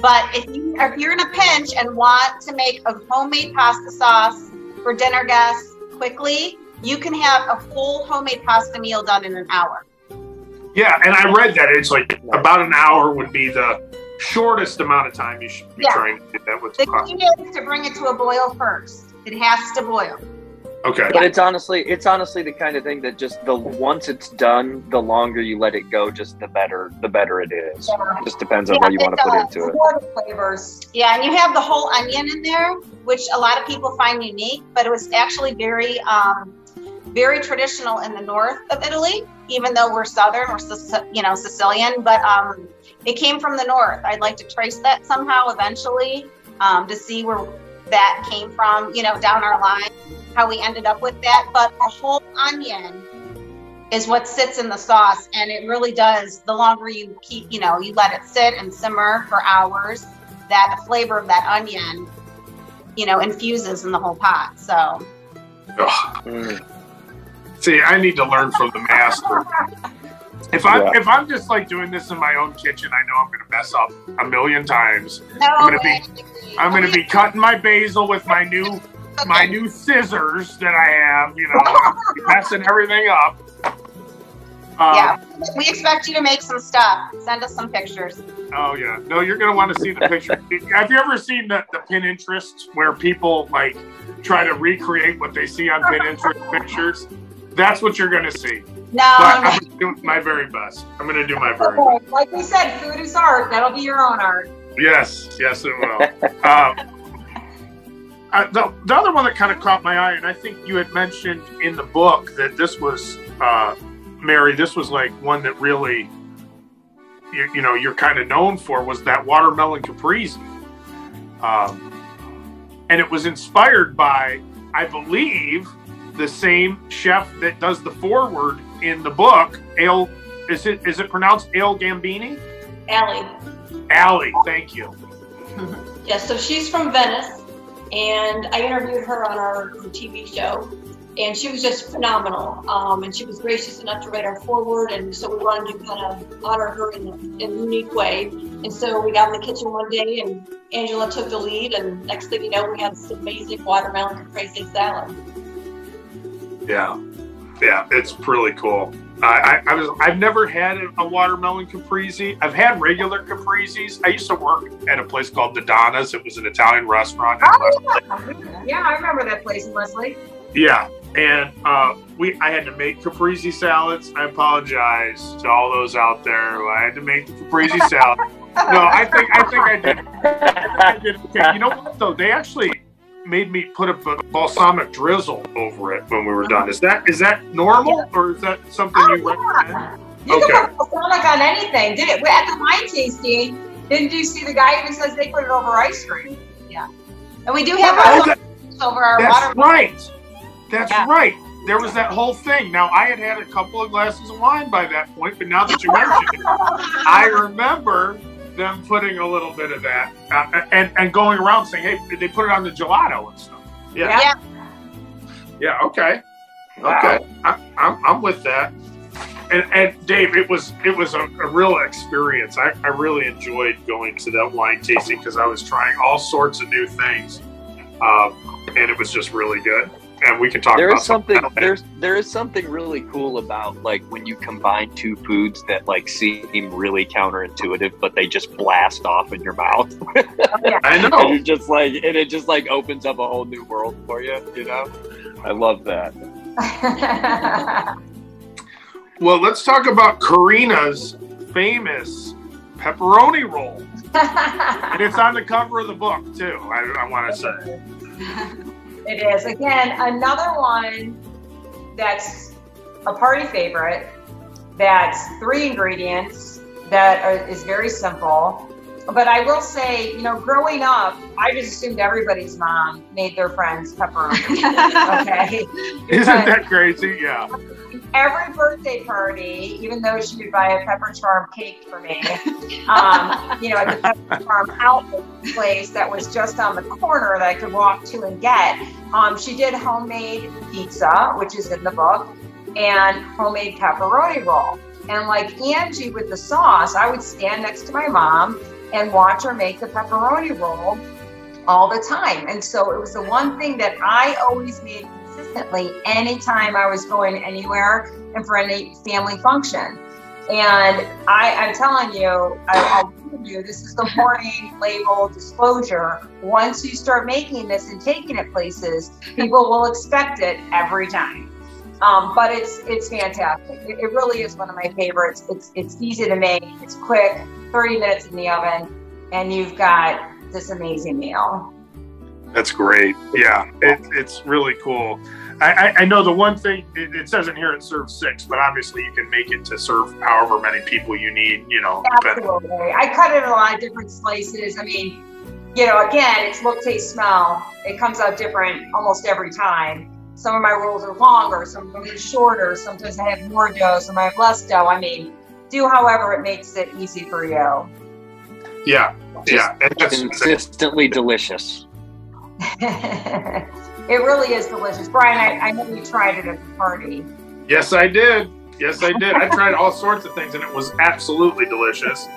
But if you if you're in a pinch and want to make a homemade pasta sauce for dinner guests quickly, you can have a full homemade pasta meal done in an hour. Yeah, and I read that it's like about an hour would be the shortest amount of time you should be Yeah. trying to do that with The the key is to bring it to a boil first. It has to boil. Okay. But it's honestly it's honestly the kind of thing that just the once it's done, the longer you let it go, just the better the better it is. Just depends on Yeah, what you want to put into it. Flavors. Yeah, and you have the whole onion in there, which a lot of people find unique, but it was actually very, um, very traditional in the north of Italy. Even though we're southern, we're you know Sicilian, but um, it came from the north. I'd like to trace that somehow eventually um, to see where that came from. You know, down our line, how we ended up with that. But the whole onion is what sits in the sauce, and it really does. The longer you keep, you know, you let it sit and simmer for hours that the flavor of that onion, you know, infuses in the whole pot. So Ugh. Mm. See, I need to learn from the master. If I'm Yeah. if I'm just like doing this in my own kitchen, I know I'm going to mess up a million times. No, I'm gonna be- I'm going to be cutting my basil with my new my new scissors that I have. You know, I'm gonna be messing everything up. Um, Yeah, we expect you to make some stuff. Send us some pictures. Oh yeah. No, you're gonna want to see the picture. Have you ever seen the, the Pinterest where people like try to recreate what they see on Pinterest pictures? That's what you're gonna see. No, But. I'm gonna do my very best. I'm gonna do my very best. Like we said, food is art. That'll be your own art. Yes, yes, it will. um, uh, the, the other one that kind of caught my eye, and I think you had mentioned in the book that this was, uh, Mary, this was like one that really, you, you know, you're kind of known for was that watermelon caprese. Um, and it was inspired by, I believe, the same chef that does the forward in the book, Ale. Is it is it pronounced Ale Gambini? Allie. Allie, thank you. Yeah, so she's from Venice, and I interviewed her on our TV show, and she was just phenomenal. Um, and she was gracious enough to write our forward, and so we wanted to kind of honor her in, a- in a unique way. And so we got in the kitchen one day, and Angela took the lead, and next thing you know, we had this amazing watermelon caprese salad. Yeah, yeah, it's pretty cool. I, I, I was I've never had a, watermelon caprese. I've had regular capreses. I used to work at a place called the Donna's. It was an Italian restaurant. Oh, yeah, I remember that place in Wesley. Yeah, and uh, we I had to make caprese salads. I apologize to all those out there. I had to make the caprese salad. No, I think I think I did. I did okay. You know what though? They actually made me put a balsamic drizzle over it when we were done. Is that is that normal or is that something Oh, you recommend? You Okay. can put balsamic on anything. Did it at the wine tasting? Didn't you see the guy even says they put it over ice cream? Yeah, and we do have Oh, that- over our that's water. right. That's Yeah. right. There was that whole thing. Now I had had a couple of glasses of wine by that point, but now that you mention it, I remember them putting a little bit of that uh, and and going around saying, "Hey, they put it on the gelato and stuff." Yeah, Yeah. yeah, okay, okay, I, I'm I'm with that. And, and Dave, it was it was a, a real experience. I, I really enjoyed going to that wine tasting because I was trying all sorts of new things, um, and it was just really good. And we can talk there about is something else. there's there is something really cool about like when you combine two foods that like seem really counterintuitive but they just blast off in your mouth I and know. you're just like and it just like opens up a whole new world for you you know i love that Well, let's talk about Corrina's famous pepperoni roll. And it's on the cover of the book, too, I, I want to say. It is. Again, another one that's a party favorite. That's three ingredients that are, is very simple. But I will say, you know, growing up, I just assumed everybody's mom made their friends pepperoni. Okay. Isn't that crazy? Yeah. every birthday party, even though she would buy a Pepperidge Farm cake for me, um, you know, at the pepper charm outlet place that was just on the corner that I could walk to and get. Um, she did homemade pizza, which is in the book, and homemade pepperoni roll. And like Angie with the sauce, I would stand next to my mom and watch her make the pepperoni roll all the time. And so it was the one thing that I always made consistently anytime I was going anywhere and for any family function. And I, I'm telling you, I, warn you, this is the warning label disclosure. Once you start making this and taking it places, people will expect it every time. Um, but it's it's fantastic. It, it really is one of my favorites. It's it's easy to make. It's quick, 30 minutes in the oven, and you've got this amazing meal. That's great. Yeah. It, it's really cool. I, I, I know the one thing, it, it says in here it serves six, but obviously you can make it to serve however many people you need, you know. But Absolutely. I cut it in a lot of different slices. I mean, you know, again, it's look, taste, smell. It comes out different almost every time. Some of my rolls are longer, some of them are shorter. Sometimes I have more dough, some I have less dough. I mean, do however it makes it easy for you. yeah. Yeah. And that's, consistently delicious it really is delicious. Bryan, I, I know you tried it at the party. yes, I did. Yes, I did. I tried all sorts of things, and it was absolutely delicious.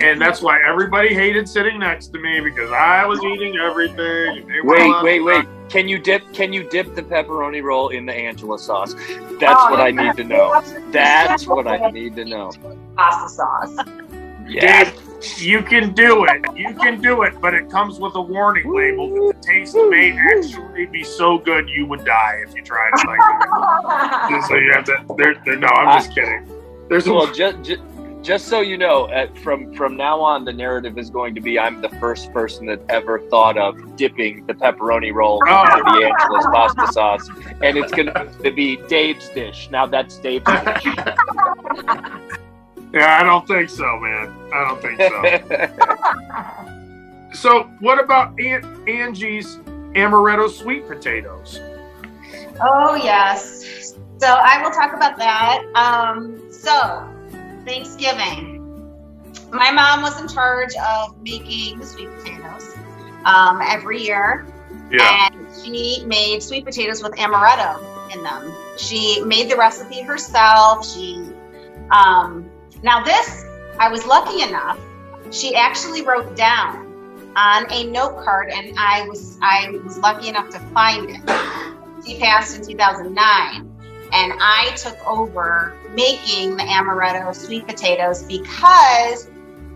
And that's why everybody hated sitting next to me because I was eating everything. and Wait, wait, wait. Can you dip? Can you dip the pepperoni roll in the Angela sauce? That's Oh, what I need to know. That's what I need to know. Pasta sauce. Yeah. Dave, you can do it. You can do it, but it comes with a warning label that the taste may actually be so good you would die if you tried it like. So you have to. There, there, no, I'm just kidding. There's Well, a just, just just so you know, uh, from from now on, the narrative is going to be I'm the first person that ever thought of dipping the pepperoni roll Oh. into the Angela's pasta sauce, and it's going to be Dave's dish. Now that's Dave's dish. Yeah, I don't think so, man. I don't think so. so, what about Aunt Angie's amaretto sweet potatoes? Oh, yes. So I will talk about that. Um, so, Thanksgiving. My mom was in charge of making the sweet potatoes um, every year. Yeah. And she made sweet potatoes with amaretto in them. She made the recipe herself. She, um, now this, I was lucky enough. She actually wrote down on a note card, and I was I was lucky enough to find it. She passed in 2009, and I took over making the amaretto sweet potatoes because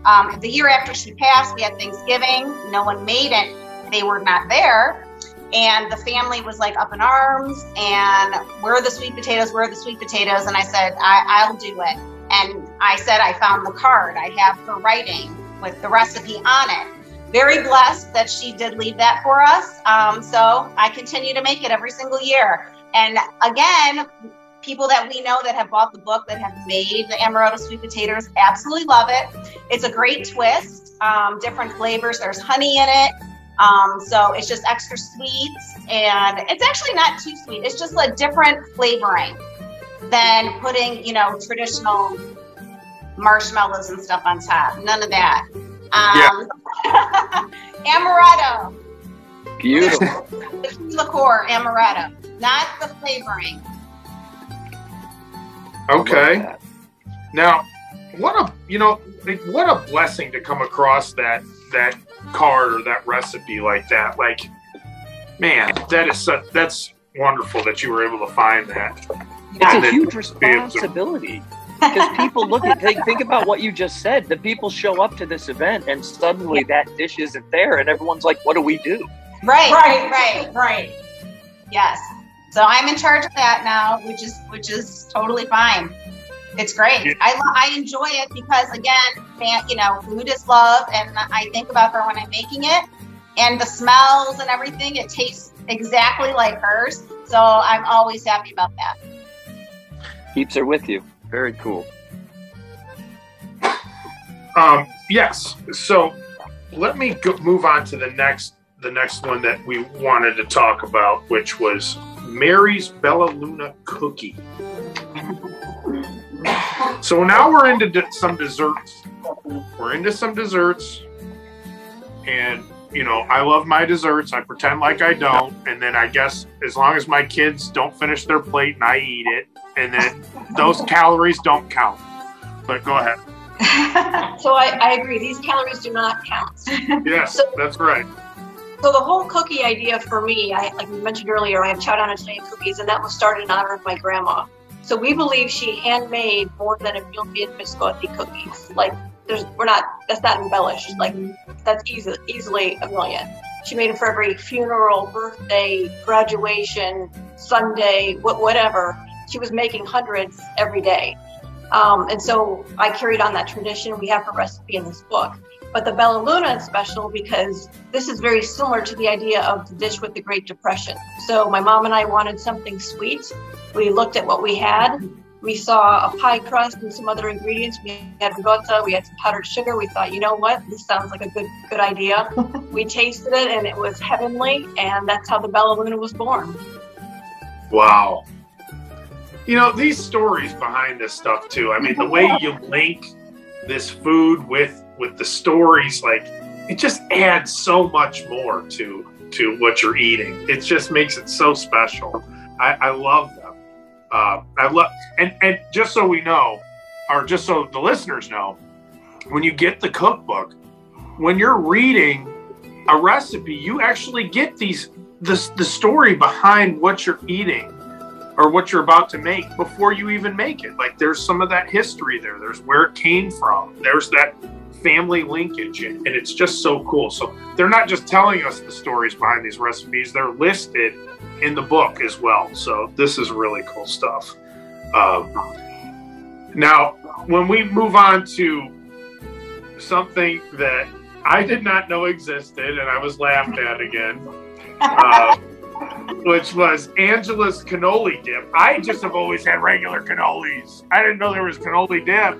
um, the year after she passed, we had Thanksgiving. No one made it; they were not there, and the family was like up in arms. And where are the sweet potatoes? Where are the sweet potatoes? And I said, I, I'll do it. And I said, I found the card. I have her writing with the recipe on it very blessed that she did leave that for us. Um, so I continue to make it every single year. And again, people that we know that have bought the book that have made the amaretto sweet potatoes absolutely love it. It's a great twist, um, different flavors. There's honey in it. Um, so it's just extra sweet and it's actually not too sweet. It's just a different flavoring than putting, you know, traditional marshmallows and stuff on top. None of that. Um, amaretto, Beautiful. the key liqueur, amaretto, not the flavoring. Okay. Now, what a you know, like, what a blessing to come across that that card or that recipe like that. Like, man, that is such that's wonderful that you were able to find that. It's And a huge be able to- responsibility because people look at think, think about what you just said. The people show up to this event and suddenly that dish isn't there, and everyone's like, "What do we do?" Right, Right, right. right. Yes. So I'm in charge of that now, which is which is totally fine. It's great. Yeah. I I enjoy it because again, you know, food is love, and I think about her when I'm making it, and the smells and everything. It tastes exactly like hers, so I'm always happy about that. Keeps her with you. Very cool. Um, yes. So let me go, move on to the next the next one that we wanted to talk about, which was Mary's Bella Luna cookie. So now we're into de- some desserts. We're into some desserts, and you know I love my desserts. I pretend like I don't, and then I guess as long as my kids don't finish their plate and I eat it, and then those calories don't count. But go ahead. So I, I agree. These calories do not count. Yes, So- that's right. So the whole cookie idea for me, I, like we mentioned earlier, I have chow down Italian cookies, and that was started in honor of my grandma. So we believe she handmade more than a million biscotti cookies. Like there's, we're not, that's not embellished. Like that's easy, easily a million. She made them for every funeral, birthday, graduation, Sunday, wh- whatever. She was making hundreds every day. Um, and so I carried on that tradition. We have her recipe in this book. But the Bella Luna is special because this is very similar to the idea of the dish with the Great Depression. So my mom and I wanted something sweet. We looked at what we had. We saw a pie crust and some other ingredients. We had ricotta, we had some powdered sugar. We thought, you know what, this sounds like a good good idea. we tasted it and it was heavenly, and that's how the Bella Luna was born. Wow. You know, these stories behind this stuff too. I mean, the way you link this food with with the stories, like it just adds so much more to to what you're eating. It just makes it so special. I, I love them. Uh, I love and and just so we know, or just so the listeners know, when you get the cookbook, when you're reading a recipe, you actually get these the the story behind what you're eating or what you're about to make before you even make it. Like there's some of that history there. There's where it came from. There's that family linkage and, and it's just so cool. So they're not just telling us the stories behind these recipes, they're listed in the book as well. So this is really cool stuff. Um, now, when we move on to something that I did not know existed and I was laughed at again. Uh, which was Angela's cannoli dip. I just have always had regular cannolis. I didn't know there was cannoli dip.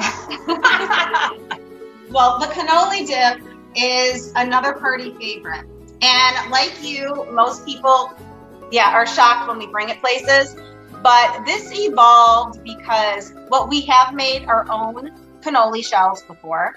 well, the cannoli dip is another party favorite. And like you, most people, yeah, are shocked when we bring it places. But this evolved because what we have made our own cannoli shells before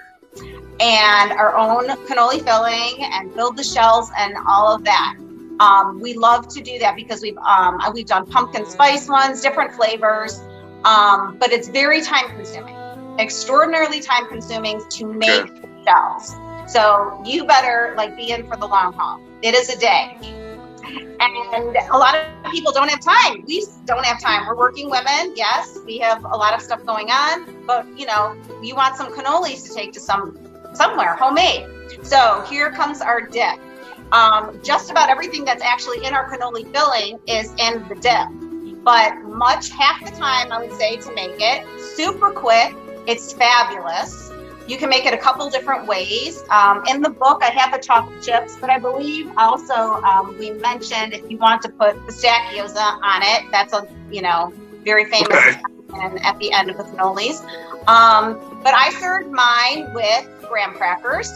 and our own cannoli filling and filled the shells and all of that. Um, we love to do that because we've um, we've done pumpkin spice ones, different flavors, um, but it's very time consuming, extraordinarily time consuming to make sure. shells. So you better like be in for the long haul. It is a day. And a lot of people don't have time. We don't have time. We're working women. Yes, we have a lot of stuff going on, but you know, you want some cannolis to take to some somewhere homemade. So here comes our dip. Um, just about everything that's actually in our cannoli filling is in the dip. But much half the time, I would say to make it super quick. It's fabulous. You can make it a couple different ways. Um, in the book, I have the chocolate chips, but I believe also um, we mentioned if you want to put pistachios on it, that's a you know very famous okay. and at the end of the cannolis. Um, but I served mine with graham crackers.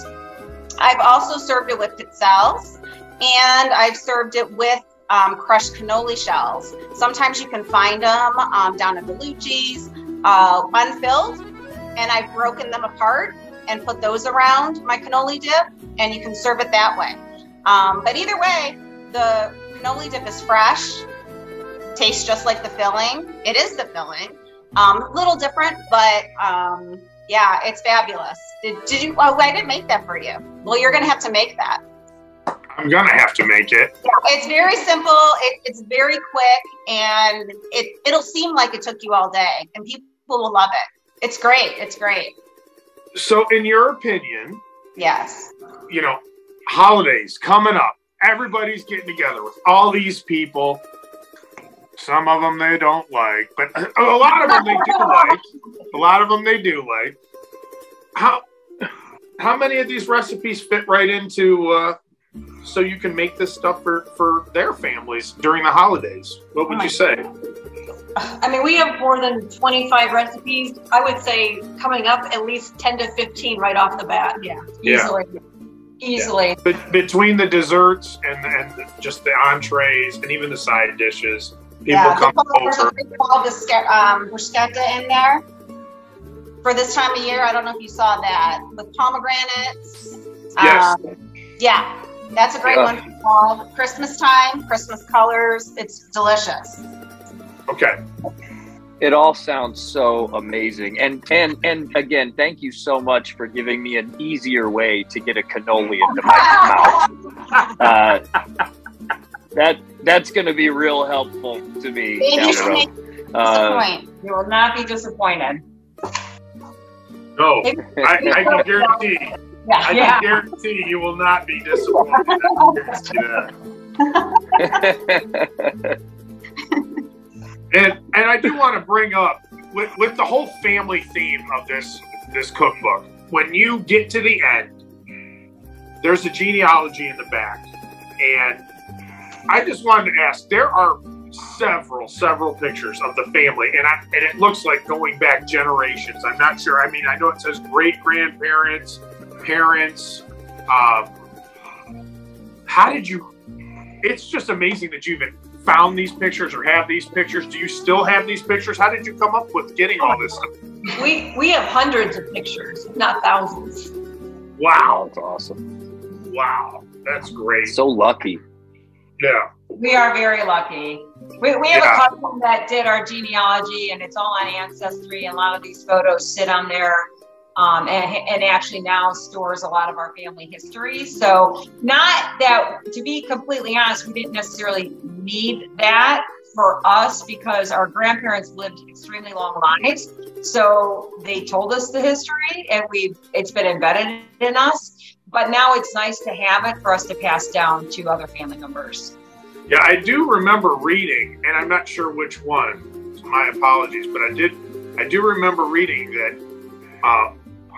I've also served it with pizzelles, and I've served it with um, crushed cannoli shells. Sometimes you can find them um, down at Bellucci's, uh, unfilled, and I've broken them apart and put those around my cannoli dip, and you can serve it that way. Um, but either way, the cannoli dip is fresh, tastes just like the filling. It is the filling. Um, a little different, but um, yeah, it's fabulous. Did, did you? Oh, I didn't make that for you. Well, you're gonna have to make that. I'm gonna have to make it. Yeah, it's very simple. It, it's very quick, and it it'll seem like it took you all day, and people will love it. It's great. It's great. So, in your opinion, yes, you know, holidays coming up. Everybody's getting together with all these people. Some of them they don't like, but a lot of them they do like. A lot of them they do like. How how many of these recipes fit right into uh, so you can make this stuff for for their families during the holidays? What would you say? I mean, we have more than 25 recipes. I would say coming up at least 10 to 15 right off the bat. Yeah, easily. Yeah. Easily. Yeah. But between the desserts and, and just the entrees and even the side dishes, People yeah, come there's over. There's called the um, bruschetta in there for this time of year. I don't know if you saw that with pomegranates. Yes. Um, yeah, that's a great yeah. one called Christmas time, Christmas colors. It's delicious. Okay. It all sounds so amazing, and and and again, thank you so much for giving me an easier way to get a cannoli into my mouth. Uh, that that's going to be real helpful to me down the road. Uh, you will not be disappointed. No, I, I can guarantee. Yeah, I yeah. can guarantee you will not be disappointed. and and I do want to bring up with, with the whole family theme of this this cookbook. When you get to the end, there's a genealogy in the back, and I just wanted to ask. There are several, several pictures of the family, and I, and it looks like going back generations. I'm not sure. I mean, I know it says great grandparents, parents. Um, how did you? It's just amazing that you even found these pictures or have these pictures. Do you still have these pictures? How did you come up with getting all this stuff? We we have hundreds of pictures, not thousands. Wow, that's awesome. Wow, that's great. So lucky. Yeah. We are very lucky. We, we have Yeah. a cousin that did our genealogy, and it's all on Ancestry, and a lot of these photos sit on there. Um, and, and actually now stores a lot of our family history. So, not that, to be completely honest, we didn't necessarily need that for us because our grandparents lived extremely long lives. So, they told us the history, and we it's been embedded in us. But now it's nice to have it for us to pass down to other family members. Yeah, I do remember reading, and I'm not sure which one. So my apologies, but I did. I do remember reading that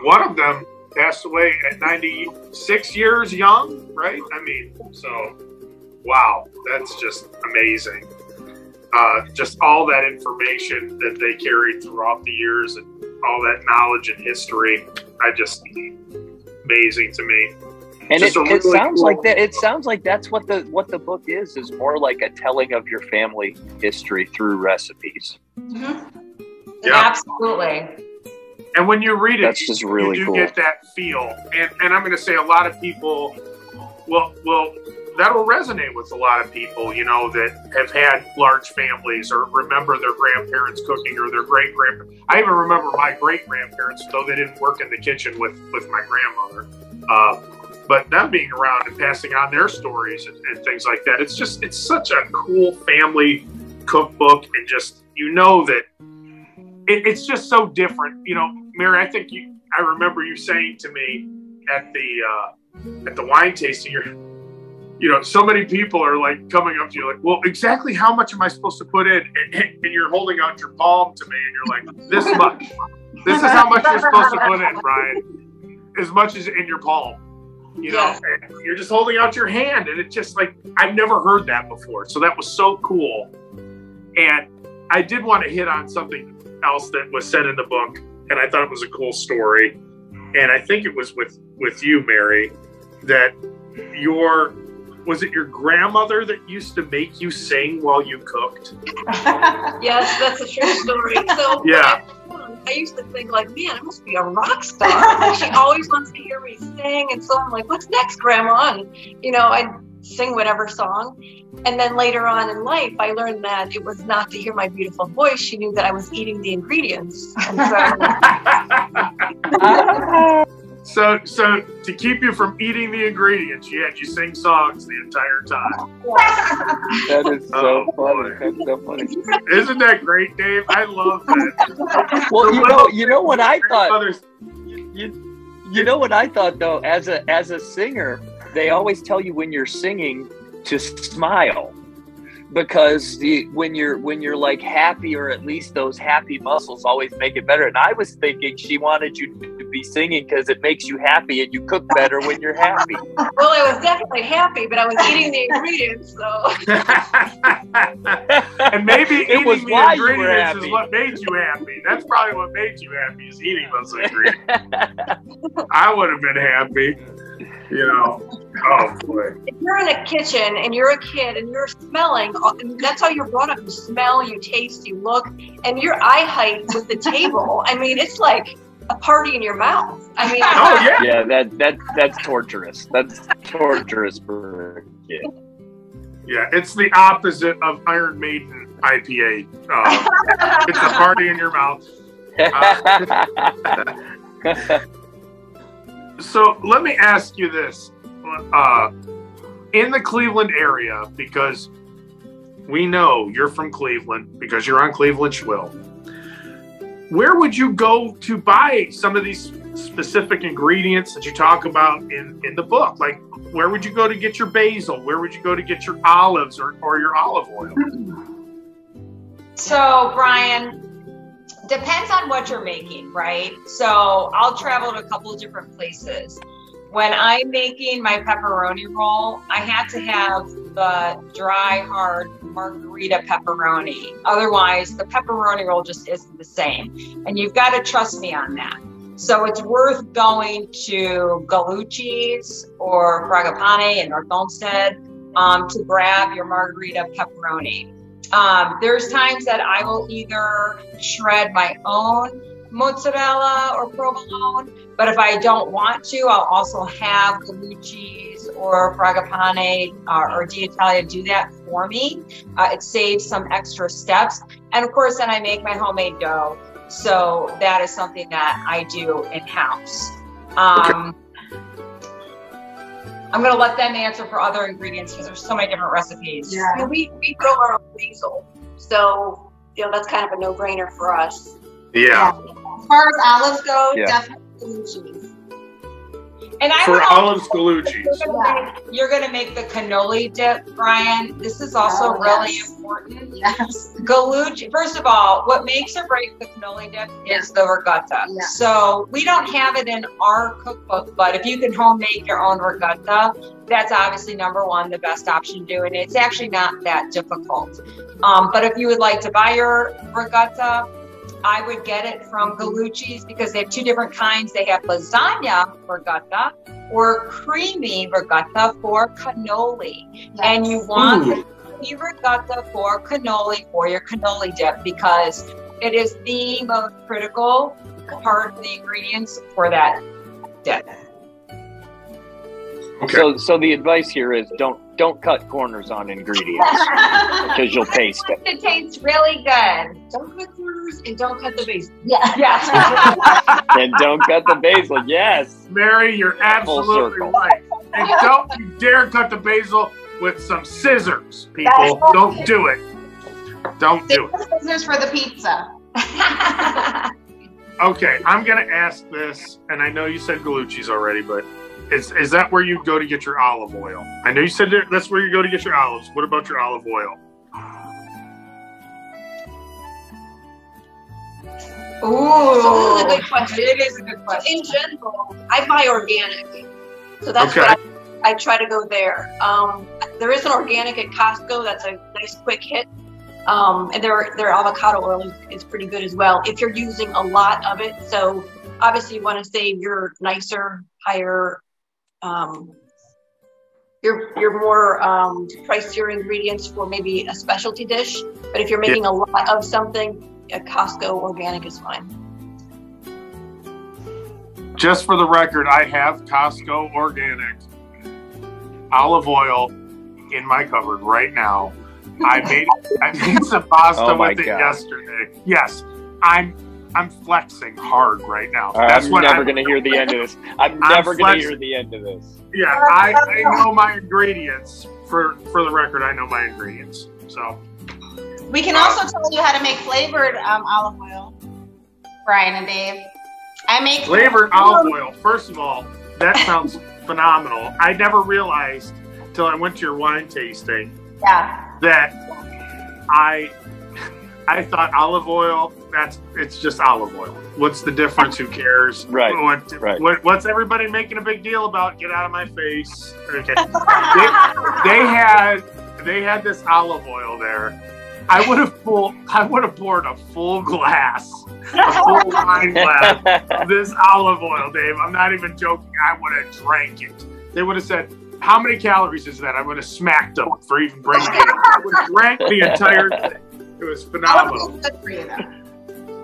one of them passed away at 96 years young. Right? I mean, so wow, that's just amazing. Uh, just all that information that they carried throughout the years, and all that knowledge and history. I just amazing to me. And it, Just a it sounds cool- like that. It sounds like that's what the what the book is. Is more like a telling of your family history through recipes. Yeah. Absolutely. And when you read it, That's you- just really you do cool. get that feel. And and I'm going to say a lot of people will will that'll resonate with a lot of people, you know, that have had large families or remember their grandparents cooking or their great grandparents. I even remember my great grandparents, though they didn't work in the kitchen with with my grandmother. Uh, but them being around and passing on their stories and, and things like that, it's just it's such a cool family cookbook, and just you know that it, it's just so different. You know, Mary, I think you. I remember you saying to me at the uh, at the wine tasting, you're, you know, so many people are like coming up to you like, well, exactly how much am I supposed to put in? And, and you're holding out your palm to me, and you're like, this much. This is how much you're supposed to put in, Bryan. As much as in your palm. You know, Yes. and you're just holding out your hand, and it's just like I've never heard that before. So that was so cool. And I did want to hit on something else that was said in the book, and I thought it was a cool story. And I think it was with with you, Mary, that your was it your grandmother that used to make you sing while you cooked? Yes, that's a true story. So Yeah. I, I used to think like, man, I must be a rock star. She always wants to hear me sing, and so I'm like, what's next, Grandma? And you know, I'd sing whatever song. And then later on in life, I learned that it was not to hear my beautiful voice. She knew that I was eating the ingredients. So, So, so to keep you from eating the ingredients, she had you sing songs the entire time. That is so Oh, funny. That's so funny. Isn't that great, Dave? I love that. Well, you know, you know what I thought. Grandmothers- You, you know what I thought though. As a as a singer, they always tell you when you're singing to smile, because the, when you're when you're like happy, or at least those happy muscles always make it better. And I was thinking she wanted you to be singing because it makes you happy, and you cook better when you're happy. well, I was definitely happy, but I was eating the ingredients. So and maybe It eating was the why you were ingredients is happy. what made you happy. That's probably what made you happy is eating those ingredients. I would have been happy, you know. Oh boy. if you're in a kitchen and you're a kid and you're smelling, uh, that's how you're brought up. You smell, you taste, you look, and your eye height with the table. I mean, it's like a party in your mouth. I mean, Oh yeah. yeah, that that that's torturous. That's torturous for a kid. Yeah, it's the opposite of Iron Maiden IPA. Uh, it's a party in your mouth. So let me ask you this: uh, in the Cleveland area, because we know you're from Cleveland, because you're on Cleveland Schwill. Where would you go to buy some of these specific ingredients that you talk about in in the book? Like, where would you go to get your basil? Where would you go to get your olives or, or your olive oil? So, Bryan, depends on what you're making, right? So, I'll travel to a couple of different places. When I'm making my pepperoni roll, I had to have the dry, hard Margherita pepperoni. Otherwise, the pepperoni roll just isn't the same. And you've got to trust me on that. So it's worth going to Gallucci's or Fragapane in North Olmsted um, to grab your Margherita pepperoni. Um, there's times that I will either shred my own mozzarella or provolone, but if I don't want to, I'll also have Gallucci's or fragapane uh, or d'Italia do that for me. Uh, it saves some extra steps. And of course, then I make my homemade dough. So that is something that I do in house. Um, I'm going to let them answer for other ingredients because there's so many different recipes. I mean, we, we grow our own basil. So, you know, that's kind of a no brainer for us. Yeah. As far as olives go, Yeah. definitely blue cheese. And I For would also- olives, Gallucci's. You're gonna make- You're gonna make the cannoli dip, Bryan. This is also Oh, really yes. important. Yes. Galucci, first of all, what makes or breaks the cannoli dip is the ricotta. Yeah. So we don't have it in our cookbook, but if you can home make your own ricotta, that's obviously number one, the best option to do And It's actually not that difficult. Um, but if you would like to buy your ricotta, I would get it from mm-hmm. Gallucci's because they have two different kinds. They have lasagna ricotta or creamy ricotta for cannoli. And you want Ooh. the creamy ricotta for cannoli for your cannoli dip because it is the most critical part of the ingredients for that dip. Okay. So, so the advice here is don't don't cut corners on ingredients because you'll taste it. It tastes really good. Don't cut corners and don't cut the basil. Yeah. Yes. And don't cut the basil. Yes. Mary, you're absolutely right. And don't you dare cut the basil with some scissors, people. Don't do it. Don't do it. Scissors for the pizza. Okay, I'm gonna ask this, and I know you said Gallucci's already, but is is that where you go to get your olive oil? I know you said that's where you go to get your olives. What about your olive oil? Ooh. So this is a good question. It is a good question. In general, I buy organic. So that's Okay. what I, I try to go there. Um, there is an organic at Costco that's a nice quick hit. Um, and their their avocado oil is, is pretty good as well if you're using a lot of it. So obviously you want to save your nicer, higher, um, your your more um, pricier ingredients for maybe a specialty dish. But if you're making a lot of something, a Costco organic is fine. Just for the record, I have Costco organic olive oil in my cupboard right now. I made I made some pasta Oh with it God. yesterday. Yes, I'm I'm flexing hard right now. I'm what never going to hear the end of this. I'm I'm never going to hear the end of this. Yeah, I, I know my ingredients. For for the record, I know my ingredients. So We can also tell you how to make flavored um, olive oil, Bryan and Dave. I make flavored olive oil. First of all, that sounds phenomenal. I never realized till I went to your wine tasting Yeah. that I I thought olive oil. That's it's just olive oil. What's the difference? Who cares? Right, What, right. what what's everybody making a big deal about? Get out of my face. Okay. they, they had they had this olive oil there. I would have full I would have poured a full glass, a full wine glass this olive oil, Dave. I'm not even joking. I would have drank it. They would have said, "How many calories is that?" I would have smacked them for even bringing it. up. I would have drank the entire thing. It was Olive phenomenal. oil's good for you though.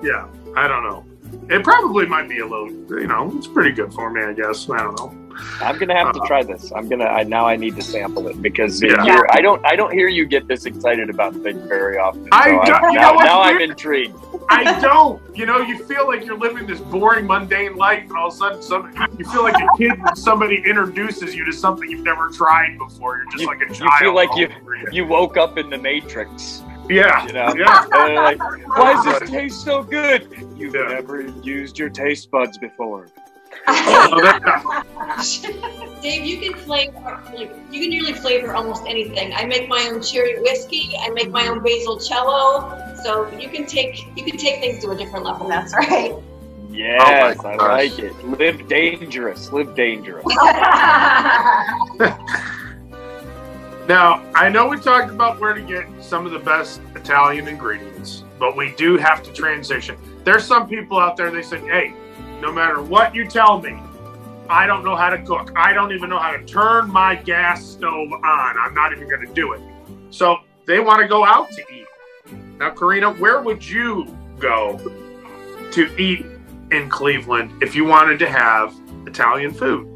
Yeah, I don't know. It probably might be a little, you know, it's pretty good for me, I guess. I don't know. I'm going to have to Uh, try this. I'm going to I now I need to sample it because Yeah. you're, I don't I don't hear you get this excited about things very often. I So don't- you now, know now I'm intrigued. I don't. You know, you feel like you're living this boring, mundane life, and all of a sudden, some, you feel like a kid when somebody introduces you to something you've never tried before. You're just You- like a child. you feel like you- You woke up in the Matrix. Yeah, You know? yeah. And like, why does this taste so good? You've Yeah. never used your taste buds before. Oh, Dave, you can flavor like you can usually flavor almost anything. I make my own cherry whiskey. I make my own basil cello. So you can take you can take things to a different level. That's right. Yes, oh my I like it. Live dangerous. Live dangerous. Now, I know we talked about where to get some of the best Italian ingredients, but we do have to transition. There's some people out there, they say, hey, no matter what you tell me, I don't know how to cook. I don't even know how to turn my gas stove on. I'm not even going to do it. So they want to go out to eat. Now, Corrina, where would you go to eat in Cleveland if you wanted to have Italian food?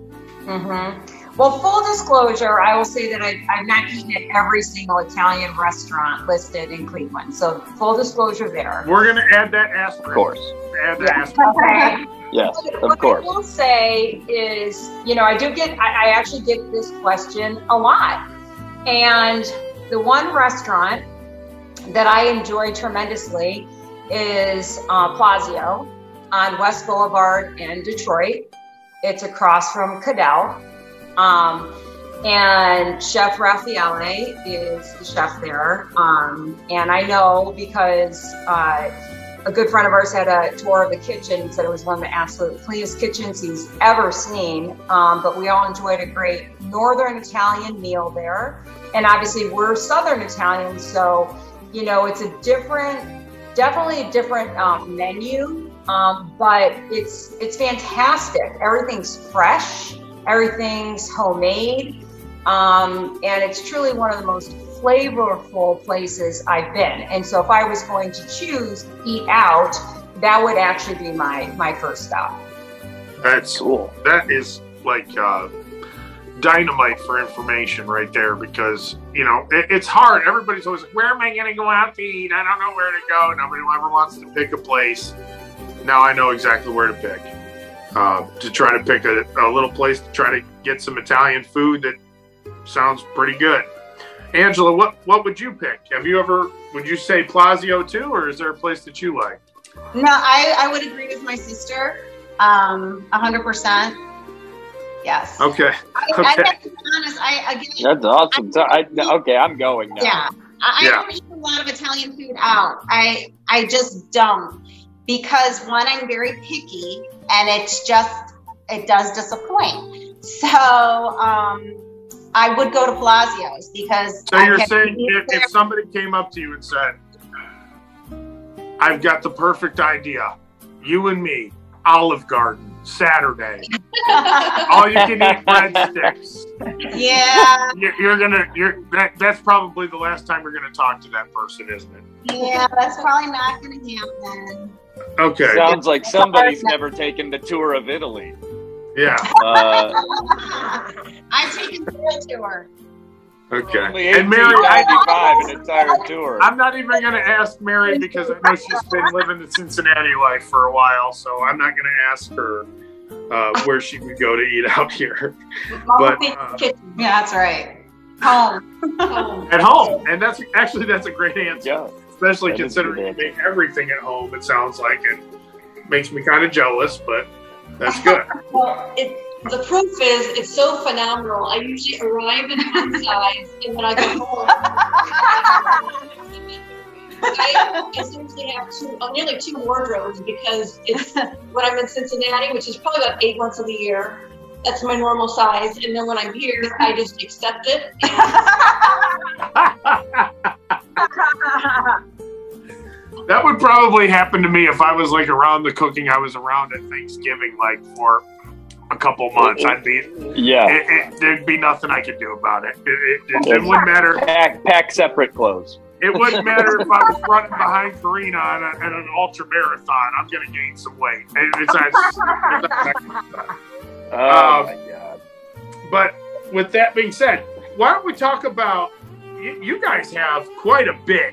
hmm Well, full disclosure, I will say that I, I've not eaten at every single Italian restaurant listed in Cleveland. So full disclosure there. We're gonna add that asterisk. Of course. Add that asterisk. Okay. Yes, what of course. What I will say is, you know, I do get, I, I actually get this question a lot. And the one restaurant that I enjoy tremendously is uh, Plazio on West Boulevard in Detroit. It's across from Cadell. Um, and Chef Raffaele is the chef there. Um, and I know because uh, a good friend of ours had a tour of the kitchen and said it was one of the absolute cleanest kitchens he's ever seen. Um, but we all enjoyed a great Northern Italian meal there. And obviously, we're Southern Italian, so you know it's a different, definitely a different um, menu. Um, but it's it's fantastic. Everything's fresh. Everything's homemade. Um, and it's truly one of the most flavorful places I've been. And so if I was going to choose eat out, that would actually be my my first stop. That's Cool. that is like uh, dynamite for information right there because you know it, it's hard. Everybody's always like, "Where am I going to go out to eat? I don't know where to go." Nobody ever wants to pick a place. Now I know exactly where to pick. Uh, to try to pick a, a little place to try to get some Italian food that sounds pretty good. Angela, what what would you pick? Have you ever? Would you say Plazio too, or is there a place that you like? No, I, I would agree with my sister. Um, hundred percent. Yes. Okay. I, okay. I have to be honest. I again, That's awesome. So I, okay, I'm going now. yeah. I, I Yeah. don't eat a lot of Italian food out. I I just don't because one, I'm very picky, and it's just it does disappoint. So um, I would go to Plazio's because So I you're saying if, there. if somebody came up to you and said, "I've got the perfect idea, you and me, Olive Garden, Saturday, all you can eat breadsticks," yeah, you're, you're gonna, you're that, that's probably the last time you're gonna talk to that person, isn't it? yeah, that's probably not going to happen. Okay. Sounds like somebody's never taken the tour of Italy. Yeah. Uh, I've taken the world tour. Okay. only And Mary, I, 1895 an entire tour. I'm not even gonna ask Mary because I know she's been living the Cincinnati life for a while, so I'm not gonna ask her uh, where she would go to eat out here. But, uh, Yeah, that's right. Home. Home. at home and that's actually that's a great answer Yeah. Especially That is a considering you make everything at home it sounds like it makes me kind of jealous but that's good Well, it, the proof is it's so phenomenal. I usually arrive in one size, and when I go home, I essentially have two, uh, nearly two wardrobes because it's when I'm in Cincinnati, which is probably about eight months of the year. That's my normal size, and then when I'm here, I just accept it. That would probably happen to me if i was like around the cooking i was around at thanksgiving like for a couple months i'd be Yeah. it, there'd be nothing i could do about it it, it, it, it wouldn't matter Pack, pack separate clothes. it wouldn't matter if i was running behind corrina on, a, on an ultra marathon i'm gonna gain some weight it's, it's, Oh Um, my god. But with that being said, why don't we talk about you, you guys have quite a bit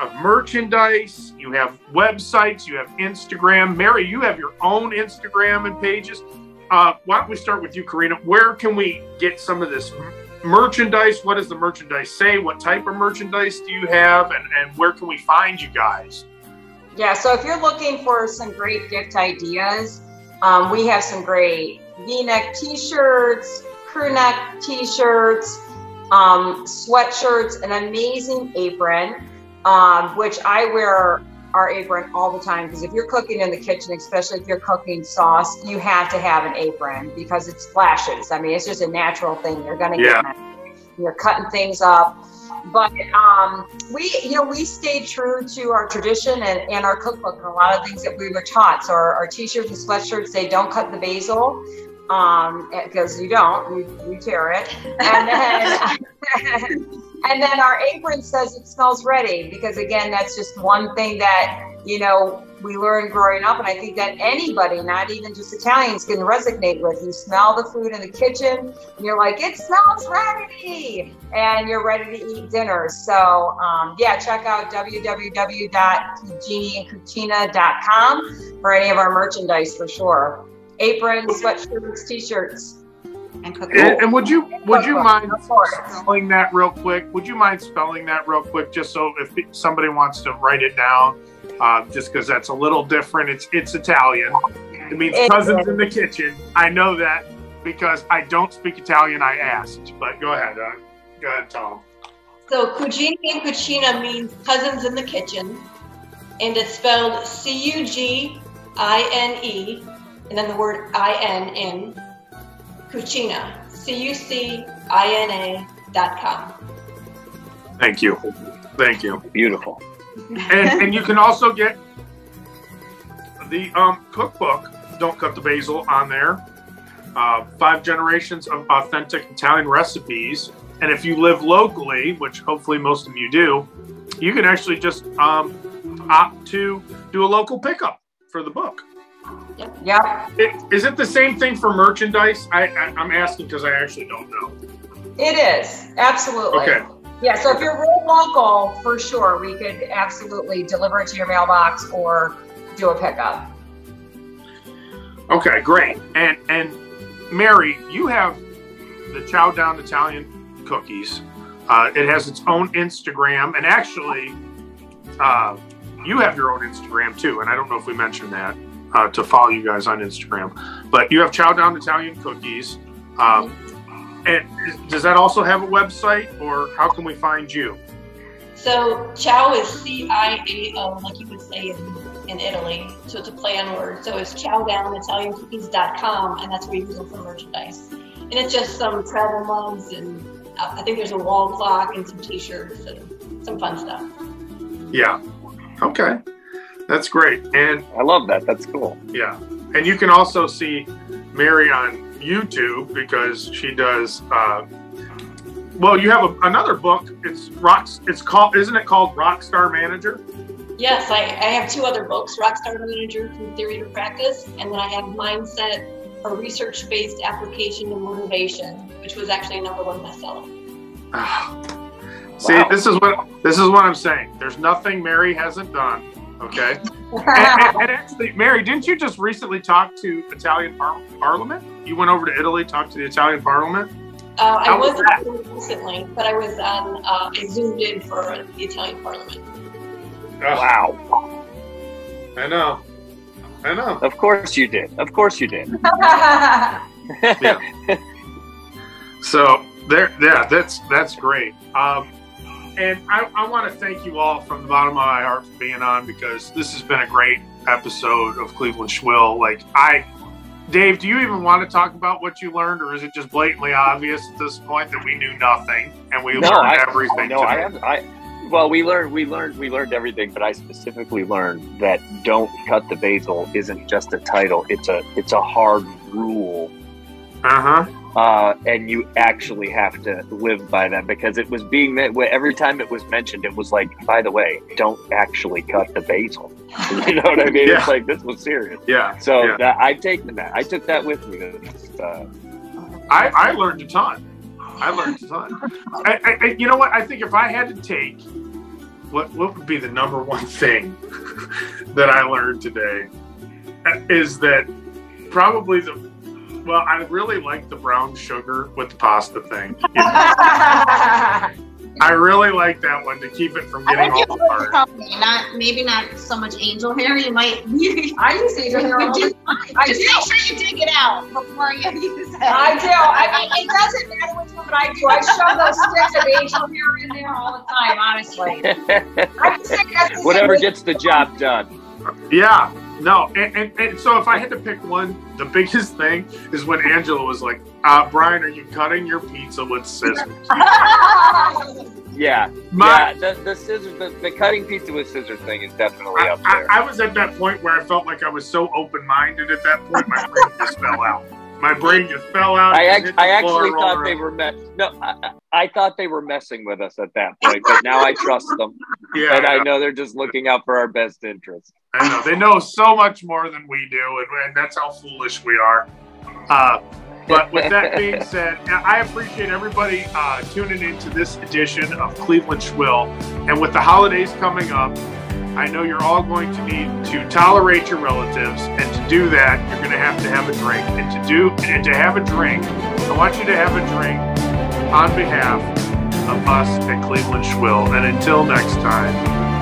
of merchandise, you have websites, you have Instagram. Mary, you have your own Instagram and pages. Uh, why don't we start with you, Corrina? Where can we get some of this merchandise? What does the merchandise say? What type of merchandise do you have? And, and where can we find you guys? Yeah, so if you're looking for some great gift ideas, um, we have some great V-neck T-shirts, crew neck T-shirts, um, sweatshirts, an amazing apron, um, which I wear our apron all the time because if you're cooking in the kitchen, especially if you're cooking sauce, you have to have an apron because it splashes. I mean, it's just a natural thing. You're gonna Yeah. get you're cutting things up. But um, we, you know, we stayed true to our tradition and, and our cookbook and a lot of things that we were taught. So our, our t-shirts and sweatshirts, they don't cut the basil um, because you don't, you, you tear it. And then, and then our apron says it smells ready because again, that's just one thing that, you know, we learned growing up, and I think that anybody, not even just Italians, can resonate with. You smell the food in the kitchen, and you're like, it smells ready, and you're ready to eat dinner. So, um, yeah, check out www.cuginiincucina.com for any of our merchandise for sure. Aprons, sweatshirts, t-shirts. And cook And, and would you would you mind spelling that real quick? Would you mind spelling that real quick, just so if somebody wants to write it down, uh, just because that's a little different. It's it's Italian. It means It cousins is. in the kitchen. I know that because I don't speak Italian. I asked, but go ahead. Uh, go ahead, Tom. So Cugini in Cucina means cousins in the kitchen, and it's spelled C-U-G-I-N-E, E, and then the word I-N in Cucina, C-U-C-I-N-A dot com. Thank you. Thank you. Beautiful. and and you can also get the um, cookbook don't cut the basil on there uh, five generations of authentic italian recipes and if you live locally which hopefully most of you do you can actually just um, opt to do a local pickup for the book Yep, it, is it the same thing for merchandise I, I i'm asking because i actually don't know it is absolutely. okay Yeah, so if you're real local, for sure, we could absolutely deliver it to your mailbox or do a pickup. Okay, great. And and Mary, you have the Ciao Down Italian cookies. Uh, it has its own Instagram, and actually, uh, you have your own Instagram too. And I don't know if we mentioned that uh, to follow you guys on Instagram, but you have Ciao Down Italian cookies. Um, and does that also have a website, or how can we find you? So Ciao is C-I-A-O, like you would say in, in Italy. So it's a play on words. So it's ciaodownitaliancookies.com, and that's where you can go for merchandise. And it's just some travel mugs, and uh, I think there's a wall clock and some t-shirts and some fun stuff. Yeah. Okay, that's great. And I love that. That's cool. Yeah, and you can also see Mary on YouTube because she does. Uh, well, you have a, another book. It's rocks. It's called. Isn't it called Rockstar Manager? Yes, I, I have two other books, Rockstar Manager from Theory to Practice, and then I have Mindset, a research-based application and motivation, which was actually a number one bestseller. Ah. See, Wow. this is what this is what I'm saying. There's nothing Mary hasn't done. Okay, and, and- and actually, Mary, didn't you just recently talk to Italian par- Parliament? You went over to Italy, talked to the Italian Parliament. Uh, I was wasn't that? recently, but I was on. Uh, I zoomed in for the Italian Parliament. Ah, Wow. I know, I know. Of course you did. Of course you did. yeah. So there, yeah, that's that's great. Um, and I, I want to thank you all from the bottom of my heart for being on because this has been a great episode of Cleveland Schwill. Like I, Dave, do you even want to talk about what you learned, or is it just blatantly obvious at this point that we knew nothing and we no, learned I, everything? No, I have. I well, we learned, we learned, we learned everything. But I specifically learned that "Don't cut the basil" isn't just a title; it's a, it's a hard rule, Uh huh. Uh, and you actually have to live by them because it was being met. Every time it was mentioned, it was like, by the way, don't actually cut the basil. you know what I mean? Yeah. It's like this was serious. Yeah. So yeah. that, I've taken that. I took that with me. Uh, I, I learned a ton. I learned a ton. I, I, I- you know what? I think if I had to take what what would be the number one thing that I learned today uh, is that probably the well, I really like the brown sugar with the pasta thing. You know, I really like that one to keep it from getting all you apart. company, not maybe not so much angel hair. You might I use angel hair all just, I just do. make sure you dig it out before you use it. I do. I mean, it doesn't matter which one, but I do. I shove those sticks of angel hair in there all the time, honestly. I just think that's the whatever same gets the job done. Yeah. No, and, and, and so if I had to pick one, the biggest thing is when Angela was like, uh, "Bryan, are you cutting your pizza with scissors?" Yeah, My, yeah. The, the scissors, the, the cutting pizza with scissors thing is definitely I, up I, there. I was at that point where I felt like I was so open minded at that point, my brain just fell out. My brain just fell out. I, and act- hit the I actually thought rolled they were mess. No, I, I I thought they were messing with us at that point, but now I trust them, Yeah, and I I know. know they're just looking out for our best interest. I know they know so much more than we do, and, and that's how foolish we are. Uh, but with that being said, I appreciate everybody uh, tuning into this edition of Cleveland Schwill. And with the holidays coming up, I know you're all going to need to tolerate your relatives, and to do that, you're going to have to have a drink. And to do and to have a drink, I want you to have a drink on behalf of us at Cleveland Schwill. And until next time,